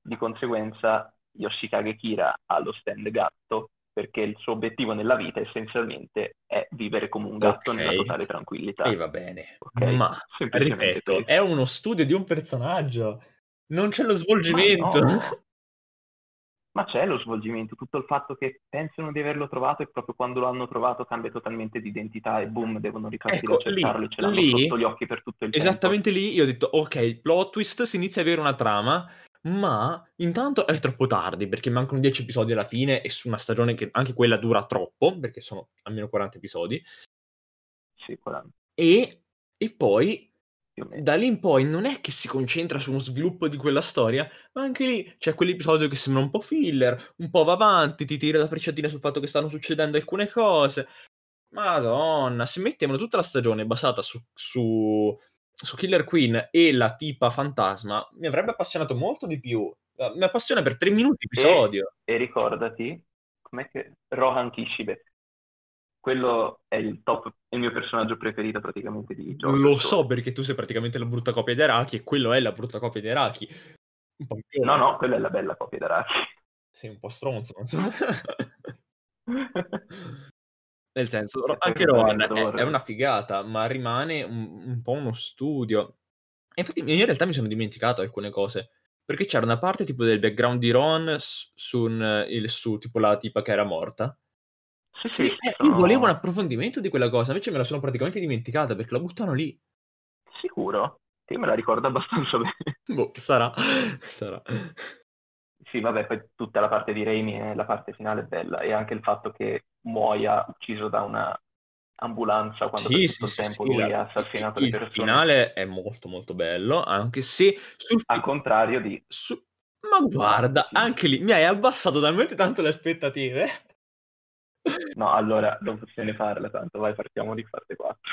Di conseguenza, Yoshikage Kira ha lo stand gatto perché il suo obiettivo nella vita essenzialmente è vivere come un gatto Ok. nella totale tranquillità. E va bene. Ok? Ma, ripeto, questo. è uno studio di un personaggio. Non c'è lo svolgimento. No. Ma c'è lo svolgimento, tutto il fatto che pensano di averlo trovato e proprio quando lo hanno trovato cambia totalmente di identità e boom, devono ripartire Ecco, a cercarlo lì- e ce l'hanno lì- sotto gli occhi per tutto il tempo. Esattamente lì io ho detto, ok, plot twist, si inizia a avere una trama, ma intanto è troppo tardi, perché mancano 10 episodi alla fine e su una stagione che anche quella dura troppo, perché sono almeno 40 episodi, Sì, 40 e, e poi. Da lì in poi non è che si concentra su uno sviluppo di quella storia, ma anche lì c'è quell'episodio che sembra un po' filler, un po' va avanti, ti tira la frecciatina sul fatto che stanno succedendo alcune cose. Madonna, se mettevano tutta la stagione basata su, su, su Killer Queen e la tipa fantasma, mi avrebbe appassionato molto di più. Eh, Mi appassiona per tre minuti episodio. E ricordati, com'è che Rohan Kishibe, quello è il top, è il mio personaggio preferito praticamente di gioco. Lo so perché tu sei praticamente la brutta copia di Araki e quello è la brutta copia di Araki. Po' più- No, no, quella è la bella copia d'Araki. Sei un po' stronzo, non so. Nel senso, anche Rohan è, è una figata, ma rimane un, un po' uno studio. E infatti in realtà mi sono dimenticato alcune cose, perché c'era una parte tipo del background di Ron su, un- il, su tipo la tipa che era morta. Sì, sì, eh, sono Io volevo un approfondimento di quella cosa, invece me la sono praticamente dimenticata perché la buttano lì. sicuro. Sì, me la ricordo abbastanza bene. Boh, sarà, sarà. Sì, vabbè, poi tutta la parte di Raimi e la parte finale è bella e anche il fatto che muoia ucciso da una ambulanza quando per Sì, tutto sì, il tempo sì, lui ha assassinato il le persone. finale è molto molto bello, anche se sul Al contrario di... su- Ma guarda, anche lì mi hai abbassato talmente tanto le aspettative. No, allora, non ne parla tanto, vai, partiamo di parte 4.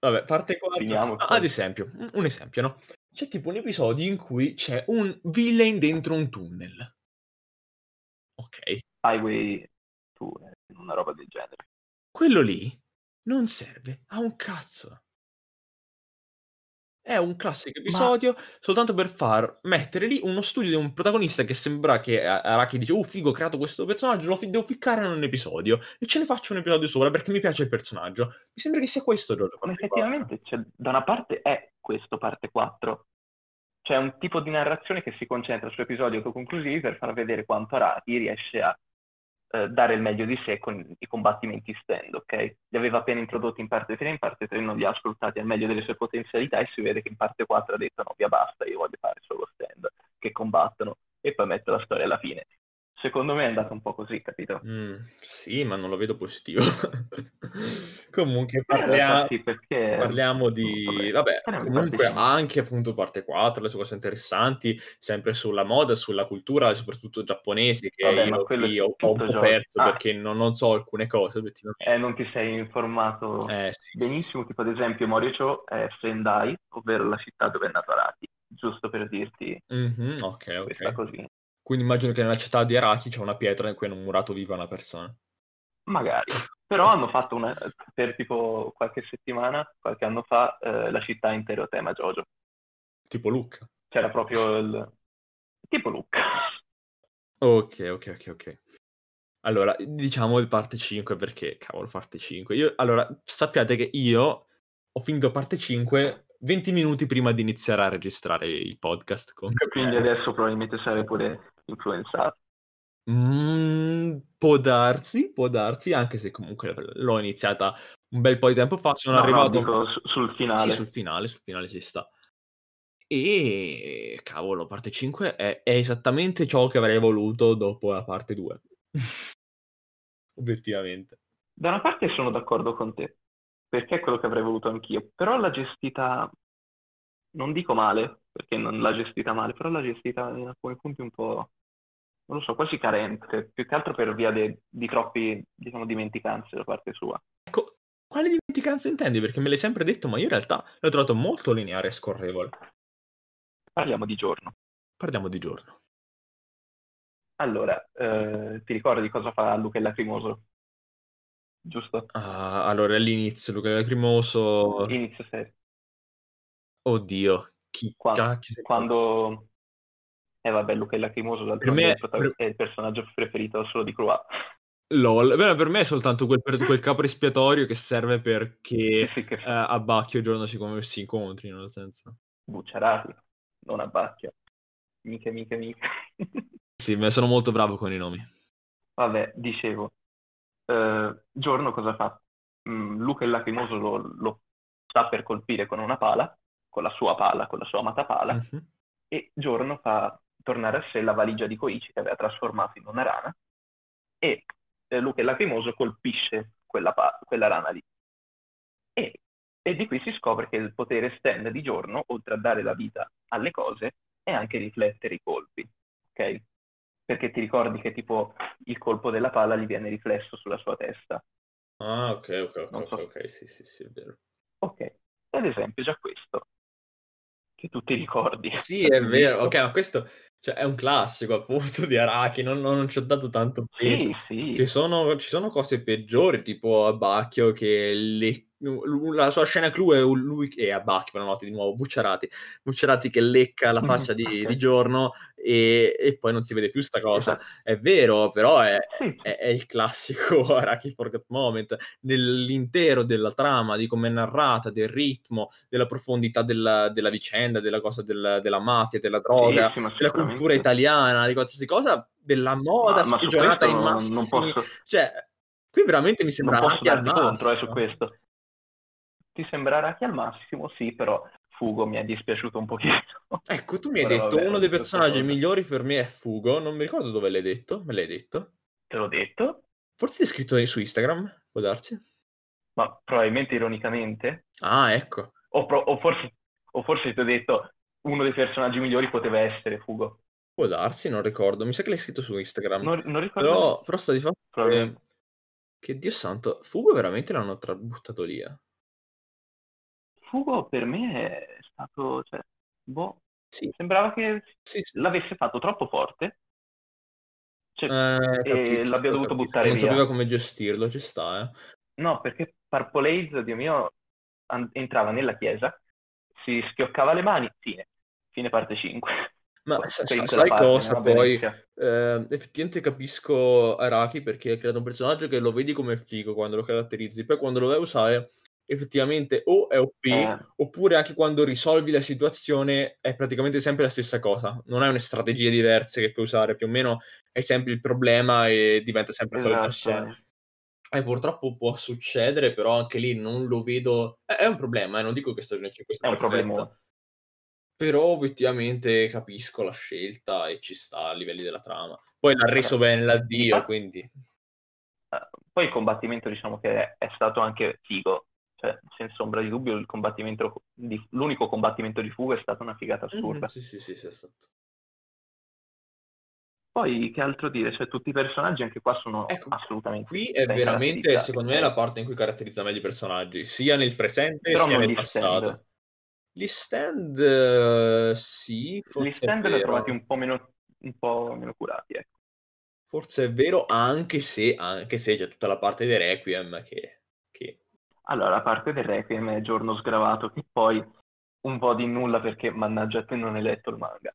Vabbè, parte 4. Finiamo Ah, ad esempio, un- un esempio, no? C'è tipo un episodio in cui c'è un villain dentro un tunnel. Ok. Highway 2, una roba del genere. Quello lì non serve a un cazzo. È un classico episodio soltanto per far mettere lì uno studio di un protagonista che sembra che A- Araki dice "Oh figo, ho creato questo personaggio, lo fi- devo ficcare in un episodio e ce ne faccio un episodio sopra perché mi piace il personaggio". Mi sembra che sia questo Jojo Ma 44. effettivamente, cioè, da una parte è questo parte 4. C'è un tipo di narrazione che si concentra su episodi autoconclusivi per far vedere quanto Araki riesce a eh, dare il meglio di sé con i combattimenti stand, ok? Li aveva appena introdotti in parte 3, in parte 3 non li ha sfruttati al meglio delle sue potenzialità e si vede che in parte 4 ha detto no, via basta, io voglio fare solo stand che combattono e poi metto la storia alla fine. Secondo me è andata un po' così, capito? Mm, sì, ma non lo vedo positivo. Comunque Eh, parlia- sì, perché... parliamo di... Vabbè, Vabbè, parliamo di comunque cinque. anche appunto parte 4, le sue cose interessanti, sempre sulla moda, sulla cultura, soprattutto giapponese, che Vabbè, io qui ho, un po' gioco. perso Ah. perché non, non so alcune cose, obiettivamente. Eh, non ti sei informato Eh, sì, sì, benissimo, tipo ad esempio Moriocho è Sendai, ovvero la città dove è nato Araki, giusto per dirti sì. Mhm, ok, questa ok. Quindi immagino che nella città di Araki c'è una pietra in cui hanno murato viva una persona. Magari. Però hanno fatto una, per tipo qualche settimana, qualche anno fa, eh, la città intero tema Jojo. Tipo Luca. C'era proprio il... tipo Luca. Ok, ok, ok, ok. Allora, diciamo il parte 5 perché, cavolo, parte 5. Io, allora, sappiate che io ho finito parte 5 20 minuti prima di iniziare a registrare il podcast con Quindi adesso probabilmente sarei pure influenzato. Mm, può darsi, può darsi, anche se comunque l'ho iniziata un bel po' di tempo fa. Sono No, no, arrivato su- sul Sì, finale. sul finale, sul finale ci sta. E cavolo, parte 5 è, è esattamente ciò che avrei voluto dopo la parte 2. Obiettivamente. Da una parte sono d'accordo con te, perché è quello che avrei voluto anch'io, però l'ha gestita, non dico male, perché non l'ha gestita male, però l'ha gestita in alcuni punti un po', non lo so, quasi carente, più che altro per via de- di troppi, diciamo, dimenticanze da parte sua. Ecco, quale dimenticanza intendi? Perché me l'hai sempre detto, ma io in realtà l'ho trovato molto lineare e scorrevole. Parliamo di giorno. Parliamo di giorno. Allora, eh, ti ricordi cosa fa Luca il Lacrimoso? Giusto? Ah, allora, all'inizio, Luca Lacrimoso... Inizio serie. Oddio, chi Qua- cacchio sei Quando... Eh vabbè, Luca il Lacrimoso d'altronde me- è, il protagon- è il personaggio preferito solo di Croix. LOL. Beh, per me è soltanto quel, per- quel capo espiatorio che serve perché Sì, che eh, a Bacchio e Giorno si, si incontrino, nel senso. Bucciarati, non a Bacchio. Mica, mica, mica. Sì, ma sono molto bravo con i nomi. Vabbè, dicevo, eh, Giorno cosa fa? Mm, Luca il Lacrimoso lo, lo sta per colpire con una pala, con la sua pala, con la sua amata pala, Mhm. e Giorno fa tornare a sé la valigia di Koichi che aveva trasformato in una rana, e eh, Luca il Lacrimoso colpisce quella, pa- quella rana lì. E, e di qui si scopre che il potere stand di Giorno, oltre a dare la vita alle cose, è anche riflettere i colpi, ok? Perché ti ricordi che tipo il colpo della pala gli viene riflesso sulla sua testa. Ah, ok, ok, ok, so. ok, sì, sì, sì, è vero. Ok, ad esempio già questo, che tu ti ricordi. Sì, è vero. Ok, ma questo cioè, è un classico appunto di Araki, non, non ci ho dato tanto peso. Sì, sì. Ci sono, ci sono cose peggiori, tipo Abbacchio che le- la sua scena clou è lui e Abbacchio, buonanotte di nuovo, Bucciarati, Bucciarati che lecca la faccia di, di giorno e, e poi non si vede più sta cosa. Esatto. È vero, però è, è- è il classico Araki Forgot Moment nell'intero della trama, di come è narrata, del ritmo, della profondità della, della vicenda, della cosa del- della mafia, della droga, della cultura italiana, di qualsiasi cosa, della moda Ma, ma in non, non massimi... posso, Cioè, qui veramente mi non sembra posso Araki al darti contro eh, su questo. Ti sembra Araki al massimo, sì, però Fugo mi è dispiaciuto un pochino. Ecco, tu mi hai Però detto vabbè, uno dei personaggi cosa. migliori per me è Fugo, non mi ricordo dove l'hai detto, me l'hai detto. Te l'ho detto, Forse l'hai scritto su Instagram, può darsi? ma probabilmente ironicamente. Ah, ecco. O, pro- o forse, o forse ti ho detto uno dei personaggi migliori poteva essere Fugo. Può darsi, non ricordo. Mi sa che l'hai scritto su Instagram. Non, non ricordo. Però, però sta di fatto che, che Dio santo, Fugo veramente l'hanno buttato lì. eh. Fugo per me è stato, cioè, boh, Sì, sembrava che sì, sì. l'avesse fatto troppo forte. Cioè, Eh, e capisco, l'abbia dovuto capisco. buttare Non via. sapeva come gestirlo, ci sta, eh. No, perché Purple Haze, Dio mio, an- entrava nella chiesa, si schioccava le mani, fine. Fine parte 5. Ma Poi sa- sa- sai parte, cosa poi? Eh, effettivamente capisco Araki perché ha creato un personaggio che lo vedi come figo quando lo caratterizzi, poi quando lo vai a usare effettivamente o è OP Eh. oppure anche quando risolvi la situazione è praticamente sempre la stessa cosa, non hai una strategie diverse che puoi usare, più o meno hai sempre il problema e diventa sempre la solita scena. Esatto. E purtroppo può succedere, però anche lì non lo vedo. È, è un problema, eh, non dico che stagione 5 sia È un perfetta. problemone. Però obiettivamente capisco la scelta e ci sta a livelli della trama. Poi l'ha reso Vabbè, bene l'addio, quindi... Eh, Poi il combattimento diciamo che è stato anche figo, cioè senza ombra di dubbio il combattimento di- l'unico combattimento di fuga è stata una figata assurda. Mhm, Sì, sì, sì, sì, esatto. Poi che altro dire, cioè tutti i personaggi anche qua sono Ecco, assolutamente qui è veramente, secondo me, la parte in cui caratterizza meglio i personaggi, sia nel presente Però sia nel gli stand. passato. Gli stand, eh, sì, Gli stand li ho trovati un po' meno, un po' meno curati, ecco. Forse è vero, anche se, anche se c'è tutta la parte dei Requiem che... Allora, la parte del Requiem è giorno sgravato, che poi un po' di nulla perché mannaggia a te non hai letto il manga.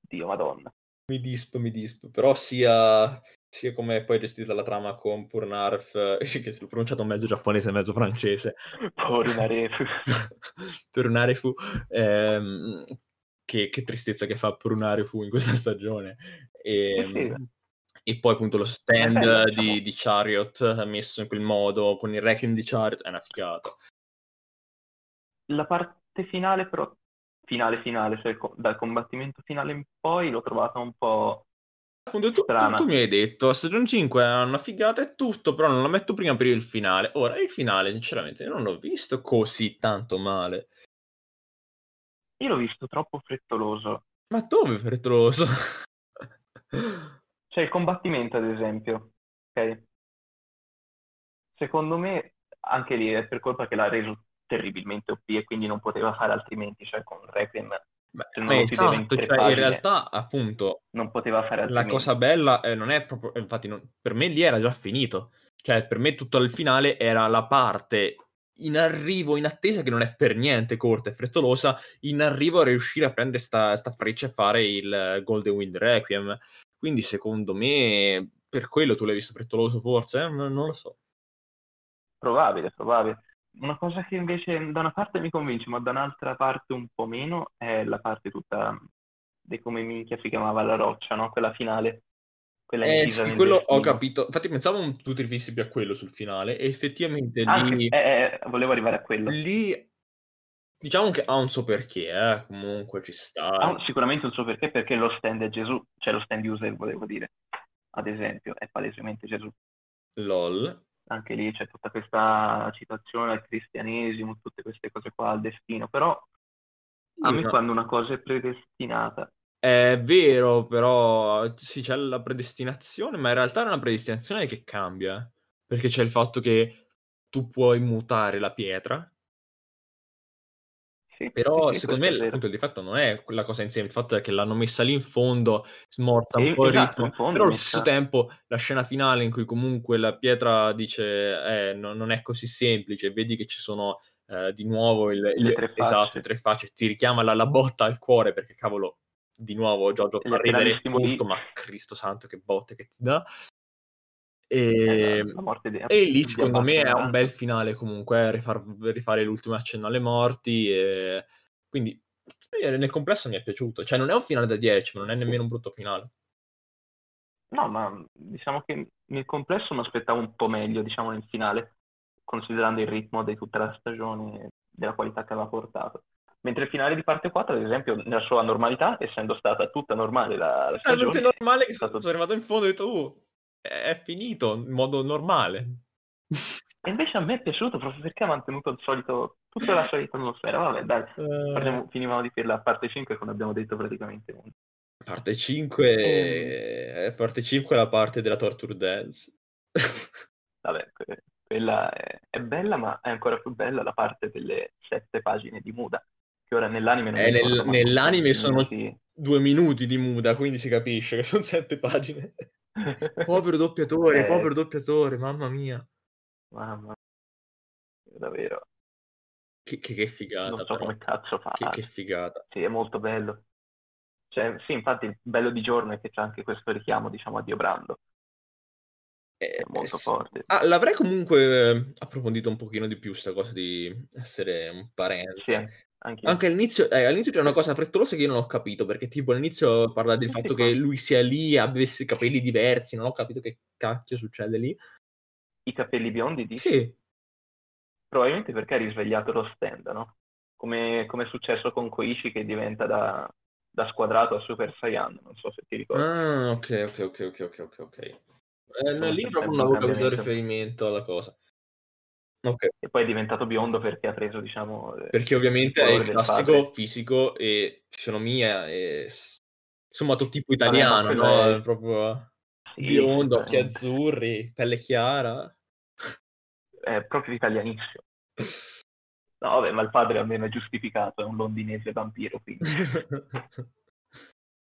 Dio, madonna. mi disp, mi disp, però sia, sia come poi è gestita la trama con Purnarf, eh, che se l'ho pronunciato mezzo giapponese e mezzo francese, Porinare. Tornare fu, ehm, che, che tristezza che fa Purnare fu in questa stagione. E, Eh sì. E poi appunto lo stand bello, di, diciamo. di Chariot messo in quel modo, con il Requiem di Chariot, è una figata. La parte finale, però, finale finale, cioè dal combattimento finale in poi l'ho trovata un po'... Appunto, tu, tu- Strana. tu mi hai detto, stagione 5 è una figata e tutto, però non la metto prima per il finale. Ora, il finale, sinceramente, non l'ho visto così tanto male. Io l'ho visto troppo frettoloso. Ma dove, frettoloso? Cioè il combattimento, ad esempio, ok? Secondo me, anche lì è per colpa che l'ha reso terribilmente OP e quindi non poteva fare altrimenti, cioè con Requiem Beh, Se non in esatto, cioè, in realtà, appunto, non poteva fare la altrimenti. cosa bella eh, non è proprio... Infatti, non- per me lì era già finito. Cioè, per me tutto il finale era la parte in arrivo, in attesa, che non è per niente corta e frettolosa, in arrivo a riuscire a prendere sta, sta freccia e fare il eh, Golden Wind Requiem. Quindi, secondo me, per quello tu l'hai visto frettoloso, forse? eh? Non, lo so. Probabile, probabile. Una cosa che invece da una parte mi convince, ma da un'altra parte un po' meno, è la parte tutta di come minchia si chiamava la roccia, no? Quella finale. Quella Eh, sì, quello ho capito. Infatti, pensavo tu ti rifissi più a quello sul finale, e effettivamente Anche, lì, eh, eh, volevo arrivare a quello. lì diciamo che ha un suo perché, eh, comunque ci sta. Ha sicuramente un suo perché, perché lo stand è Gesù, cioè lo stand user, volevo dire, ad esempio, è palesemente Gesù. LOL. Anche lì c'è tutta questa citazione al cristianesimo, tutte queste cose qua, al destino, però a me ma- quando una cosa è predestinata, È vero, però sì, c'è la predestinazione, ma in realtà è una predestinazione che cambia, eh, perché c'è il fatto che tu puoi mutare la pietra, sì, però sì, sì, secondo me appunto il difetto non è quella cosa insieme, il fatto è che l'hanno messa lì in fondo, smorza un E- po' il esatto, ritmo, fondo però allo stesso tempo la scena finale in cui comunque la pietra dice eh, no- non è così semplice, vedi che ci sono eh, di nuovo il, il- Le tre facce. esatto, le tre facce, ti richiama la, la botta al cuore perché cavolo, di nuovo Giorgio fa ridere molto, ma Cristo santo che botte che ti dà. Eh, E, la morte di- e lì secondo me è un bel finale comunque, eh, rifar- rifare l'ultimo accenno alle morti. E... Quindi eh, nel complesso mi è piaciuto. Cioè non è un finale da 10, ma non è nemmeno un brutto finale. No, ma diciamo che nel complesso mi aspettavo un po' meglio, diciamo, nel finale, considerando il ritmo di tutta la stagione e della qualità che aveva portato. Mentre il finale di parte 4, ad esempio, nella sua normalità, essendo stata tutta normale la, la È stagione, normale che è sono, stato- sono arrivato in fondo e ho detto, uh, è finito in modo normale. E invece a me è piaciuto proprio perché ha mantenuto il solito, tutta la solita atmosfera. Vabbè, dai, Eh, parliamo- finivamo di dirla a parte 5, come abbiamo detto praticamente. parte 5, Ehm. parte 5 è la parte della torture dance. Vabbè, que- quella è, è bella, ma è ancora più bella la parte delle sette pagine di Muda, che ora nell'anime non Eh, nel- nell'anime sono minuti. due minuti di muda, quindi si capisce che sono sette pagine. Povero doppiatore, Eh, povero doppiatore, mamma mia. Mamma, davvero, Che, che- che figata, non so però. come cazzo fa. Che, che figata. Sì, è molto bello. Cioè, sì, infatti il bello di giorno è che c'è anche questo richiamo, diciamo, a Dio Brando. Eh, È molto sì. forte. Ah, l'avrei comunque eh, approfondito un pochino di più sta cosa di essere un parente. Sì, anche io. Anche all'inizio, eh, all'inizio c'è una cosa frettolosa che io non ho capito, perché tipo all'inizio parla del Sì, fatto che lui sia lì e avesse capelli diversi, non ho capito che cacchio succede lì. I capelli biondi, dici? Sì, Probabilmente perché ha risvegliato lo stand, no? come, come è successo con Koichi che diventa da, da squadrato a Super Saiyan, non so se ti ricordi. Ah, ok, ok, ok, ok, ok, ok. Eh, no, lì proprio non avevo capito il riferimento alla cosa. Ok, E poi è diventato biondo perché ha preso, diciamo, eh, perché il ovviamente è il classico padre. fisico e fisionomia e insomma tutto tipo italiano, no? è... Proprio Sì, biondo, occhi azzurri, pelle chiara. È proprio italianissimo. No, vabbè, ma il padre almeno è giustificato, è un londinese vampiro, quindi...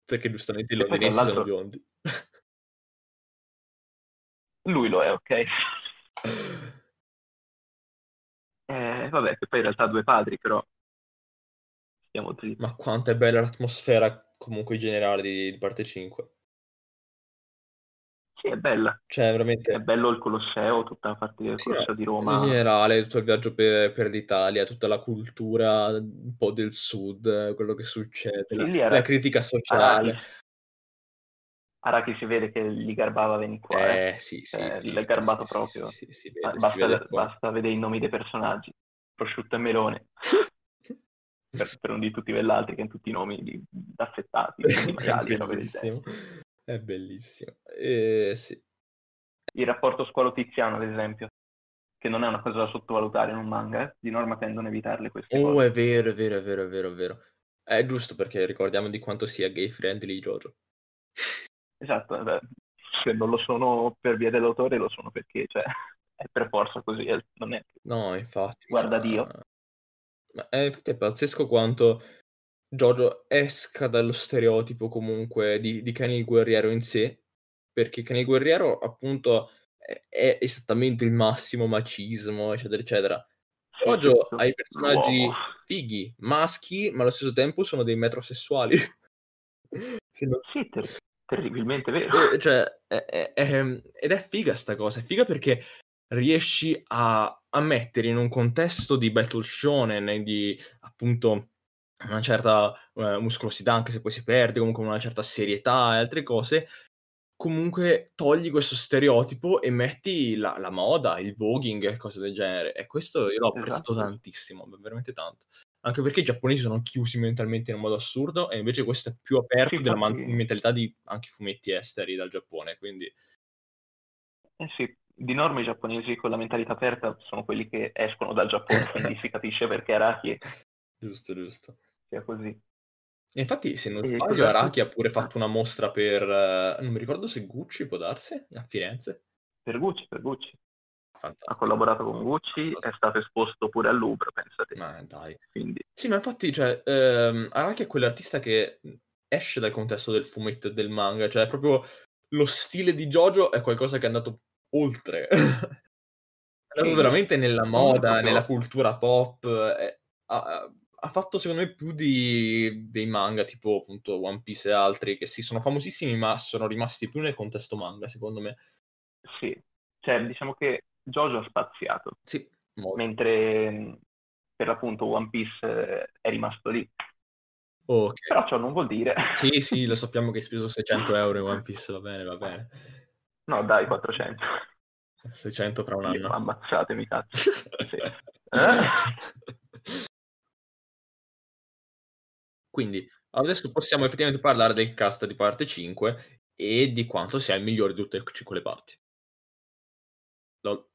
Perché giustamente i londinesi sono biondi. Lui lo è, ok? Eh, vabbè, che poi in realtà ha due padri, però... Stiamo zitti. Ma quanto è bella l'atmosfera comunque generale di, di parte 5. Sì, è bella. Cioè, È veramente... bello il Colosseo, tutta la parte del Sì, Colosseo di in Roma. generale, tutto il viaggio per, per l'Italia, tutta la cultura un po' del sud, quello che succede, la, lì la era... critica sociale. Araki. Araki si vede che gli garbava venire qua, eh. Eh, sì, sì, Cioè, sì, l'è sì, garbato sì, proprio. Sì, sì, vede, si vede Basta, basta vedere i nomi dei personaggi. Prosciutto e melone. per, per non di tutti quell'altri che hanno tutti i nomi di, genere. bellissimo. È bellissimo. Eh, sì. Il rapporto scuolo-tiziano, ad esempio, che non è una cosa da sottovalutare in un manga, eh. di norma tendono a evitarle queste Oh, cose. è vero, è vero, è vero, è vero, è vero. È giusto perché ricordiamo di quanto sia gay friendly Jojo. Esatto, beh, se non lo sono per via dell'autore, lo sono perché, cioè, è per forza così, eh, non è... No, infatti. Guarda ma- Dio. Ma è, infatti è pazzesco quanto Jojo esca dallo stereotipo comunque di, di Kenny il guerriero in sé, perché Kenny il guerriero appunto è, è esattamente il massimo macismo, eccetera, eccetera. Jojo Esatto, ha i personaggi l'uomo. fighi, maschi, ma allo stesso tempo sono dei metrosessuali. Sì, terribilmente vero. eh, cioè, è- è- è- ed è figa sta cosa, è figa perché riesci a, a mettere in un contesto di battle shonen e di appunto una certa eh, muscolosità, anche se poi si perde, comunque una certa serietà e altre cose, comunque togli questo stereotipo e metti la, la moda, il voguing e cose del genere. E questo io l'ho apprezzato Esatto. tantissimo, veramente tanto. Anche perché i giapponesi sono chiusi mentalmente in un modo assurdo e invece questo è più aperto Sì, della man- mentalità di anche fumetti esteri dal Giappone, quindi Eh sì, di norma i giapponesi con la mentalità aperta sono quelli che escono dal Giappone, quindi si capisce perché Araki giusto, giusto. sia così. E infatti, se non sbaglio? Araki ha pure fatto una mostra per, eh, non mi ricordo se Gucci può darsi, a Firenze. Per Gucci, per Gucci. Ha Fantastico. collaborato con Gucci, è stato esposto pure al Louvre, pensate. Ma dai. Quindi, Sì, ma infatti, cioè, ehm, Araki è quell'artista che esce dal contesto del fumetto e del manga, cioè proprio lo stile di Jojo è qualcosa che è andato oltre. È andato Sì. veramente nella moda, proprio- nella cultura pop. eh, ha, ha fatto secondo me più di, dei manga tipo appunto One Piece e altri che sì, sono famosissimi, ma sono rimasti più nel contesto manga, secondo me. sì. Cioè, diciamo che Jojo ha spaziato, Sì, mentre per l'appunto One Piece eh, è rimasto lì. Ok. Però ciò non vuol dire... Sì, sì, lo sappiamo che hai speso 600 euro in One Piece, va bene, va bene. No, dai, 400. 600 fra un anno. ammazzatemi, cazzo. Sì. Eh? Quindi adesso possiamo effettivamente parlare del cast di parte 5 e di quanto sia il migliore di tutte e 5 le parti. Lol.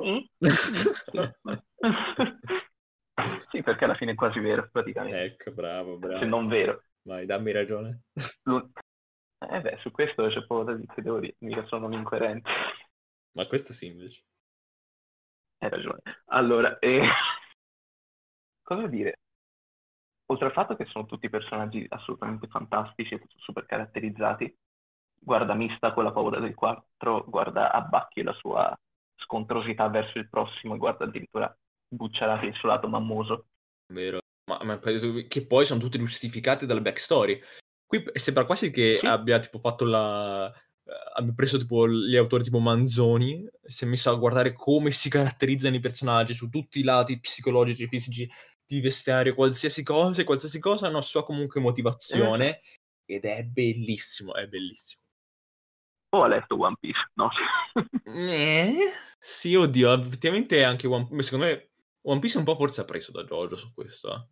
Sì. sì, perché alla fine è quasi vero, praticamente. ecco, bravo, bravo. Se non vero. Vai, dammi ragione. Eh beh, su questo c'è poco da dire, devo dire, mica sono un incoerente. Ma questo sì, invece. Hai ragione. Allora, eh, cosa dire? Oltre al fatto che sono tutti personaggi assolutamente fantastici e super caratterizzati, guarda Mista con la paura del 4, guarda Abbacchi la sua scontrosità verso il prossimo, e guarda addirittura Bucciarati suo lato mammoso. Vero. Ma, ma che poi sono tutti giustificati dalla backstory. Qui sembra quasi che Sì. abbia tipo fatto la... eh, abbia preso tipo gli autori tipo Manzoni, si è messo a guardare come si caratterizzano i personaggi su tutti i lati psicologici, fisici, di vestiario, qualsiasi cosa, e qualsiasi cosa ha una sua comunque motivazione ed è bellissimo, è bellissimo. O ha letto One Piece, no? Eh, Sì, oddio, effettivamente anche One Piece, secondo me One Piece un po' forse ha preso da Jojo su questo. eh.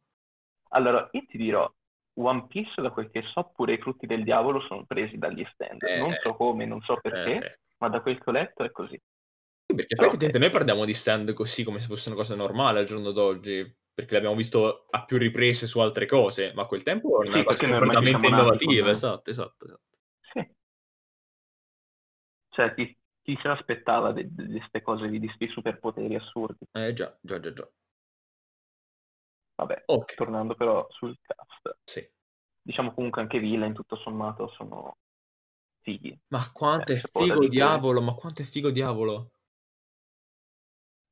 Allora, io ti dirò, One Piece, da quel che so, pure i frutti del diavolo sono presi dagli stand. Eh, non so come, non so perché, eh, ma da quel che ho letto è così. sì, perché Però, effettivamente eh, noi parliamo di stand così come se fosse una cosa normale al giorno d'oggi, perché l'abbiamo visto a più riprese su altre cose, ma a quel tempo era una Sì, cosa completamente innovativa, esatto, esatto, esatto. Cioè, chi, chi se l'aspettava di queste cose, di questi superpoteri assurdi? Eh già, già, già, già. Vabbè, Ok, tornando però sul cast, sì. diciamo comunque anche Villain, tutto sommato, sono fighi. Ma quanto Eh, è figo diavolo, ma quanto è figo diavolo.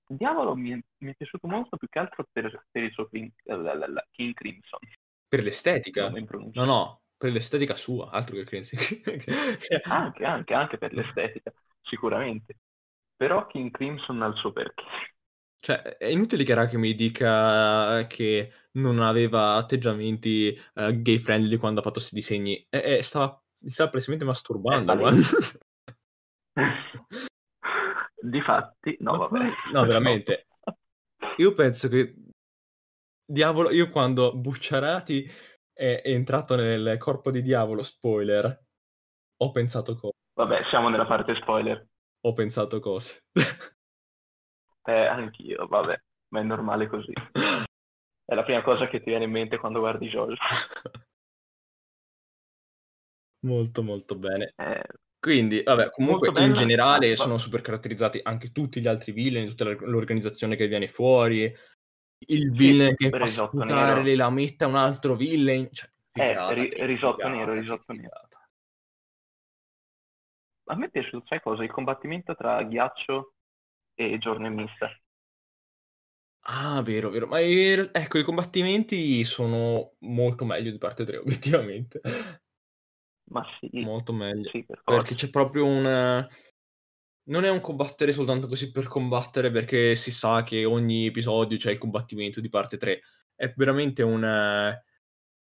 Diavolo mi è, mi è piaciuto molto più che altro per, per il suo King, la- la- la- King Crimson. Per l'estetica. in. No, no, per l'estetica sua, altro che. Cioè, Anche, anche, anche per l'estetica, sicuramente. Però King Crimson ha il suo perché. Cioè, è inutile che Araki mi dica che non aveva atteggiamenti eh, gay friendly quando ha fatto questi disegni. Eh, eh, stava, mi stava precisamente masturbando. Guarda. Difatti, no, Ma vabbè. no, veramente. Io penso che Diavolo, io quando Bucciarati è entrato nel corpo di Diavolo, spoiler, ho pensato cose. Vabbè, siamo nella parte spoiler. Ho pensato cose. Eh, anch'io, vabbè, ma è normale così. È la prima cosa che ti viene in mente quando guardi Jojo. molto molto bene. Eh, Quindi, vabbè, comunque in generale sono super caratterizzati anche tutti gli altri villain, tutta l'organizzazione che viene fuori, il villain che fa sputare le lametta a un altro villain. Cioè, Eh, figata, ri- che risotto figata, nero, risotto nero. a me è piaciuto, sai cosa? Il combattimento tra ghiaccio e giorno e mista. Ah, vero, vero. Ma in- ecco, i combattimenti sono molto meglio di parte 3, obiettivamente. Ma sì, Molto meglio. sì, per. Perché c'è proprio un... Non è un combattere soltanto così per combattere, perché si sa che ogni episodio c'è il combattimento di parte 3. È veramente un, eh,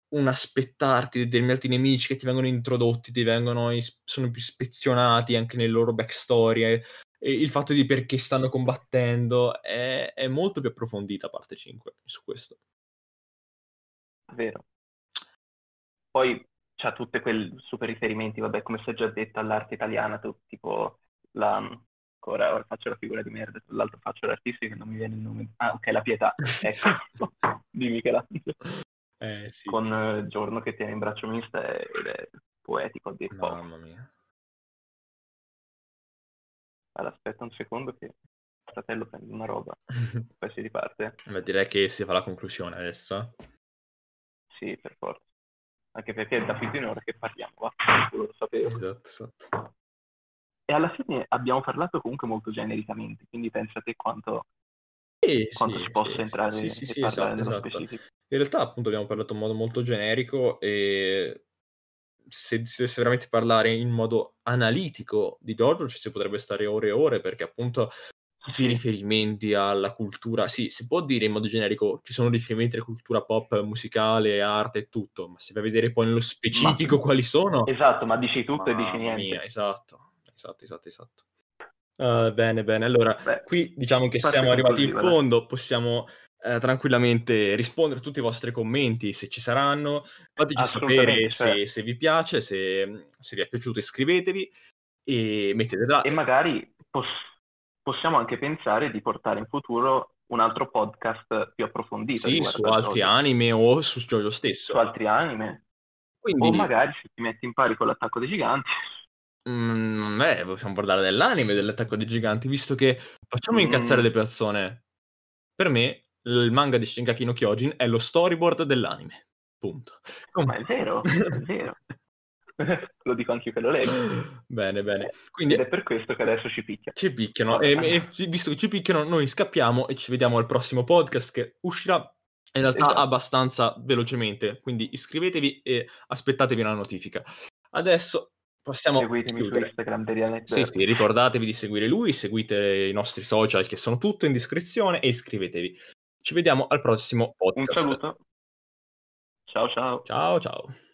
un aspettarti determinati nemici che ti vengono introdotti, ti vengono sono più ispezionati anche nelle loro backstory. E, il fatto di perché stanno combattendo è, è molto più approfondita parte 5 su questo. Vero. Poi c'ha tutti quei super riferimenti, vabbè, come si è già detto, all'arte italiana, tipo la... Ora, ora faccio la figura di merda, l'altro faccio l'artista che non mi viene il nome. Ah, ok, la pietà. Ecco, di Michelangelo. Eh sì. Con eh, Giorno che tiene in braccio mista è- ed è poetico a dir poco. Mamma mia. Allora, aspetta un secondo che il fratello prende una roba, poi si riparte. Beh, direi che si fa la conclusione adesso. Sì, per forza. Anche perché è da più di un'ora che parliamo, va? Lo sapevo. Esatto, esatto. E alla fine abbiamo parlato comunque molto genericamente, quindi pensa te quanto, Sì, quanto sì, si possa sì, entrare sì, sì, sì, esatto, esatto. In realtà, appunto, abbiamo parlato in modo molto generico e se si dovesse veramente parlare in modo analitico di Giorgio ci si potrebbe stare ore e ore perché appunto tutti i riferimenti alla cultura, sì, si può dire in modo generico, ci sono riferimenti alla cultura pop, musicale, arte e tutto, ma se vai a vedere poi nello specifico quali sono, Esatto, ma dici tutto e dici niente. mia, esatto, esatto, esatto, esatto. Uh, bene, bene. Allora, Beh, qui diciamo che siamo arrivati in fondo, possiamo eh, tranquillamente rispondere a tutti i vostri commenti, se ci saranno. Fateci sapere se, cioè. se vi piace, se, se vi è piaciuto iscrivetevi e mettete là. E magari pos- possiamo anche pensare di portare in futuro un altro podcast più approfondito Sì, su altri anime o su Jojo stesso. su altri anime. Quindi, O magari se ti metti in pari con l'attacco dei giganti. Mm, beh, possiamo parlare dell'anime, dell'attacco dei giganti, visto che facciamo incazzare Mm. le persone. Per me, il manga di Shingeki no Kyojin è lo storyboard dell'anime. Punto. Ma è vero, è vero. lo dico anche io che lo leggo. bene, bene. Quindi Ed è per questo che adesso ci picchia. ci picchiano. Vabbè. E, e visto che ci picchiano, noi scappiamo e ci vediamo al prossimo podcast che uscirà in realtà Esatto. abbastanza velocemente. Quindi iscrivetevi e aspettatevi una notifica. Adesso possiamo Seguitemi su chiudere. Instagram Derianet Sì, sì, ricordatevi di seguire lui, seguite i nostri social che sono tutto in descrizione e iscrivetevi. Ci vediamo al prossimo Un podcast. saluto. Ciao ciao. Ciao, ciao.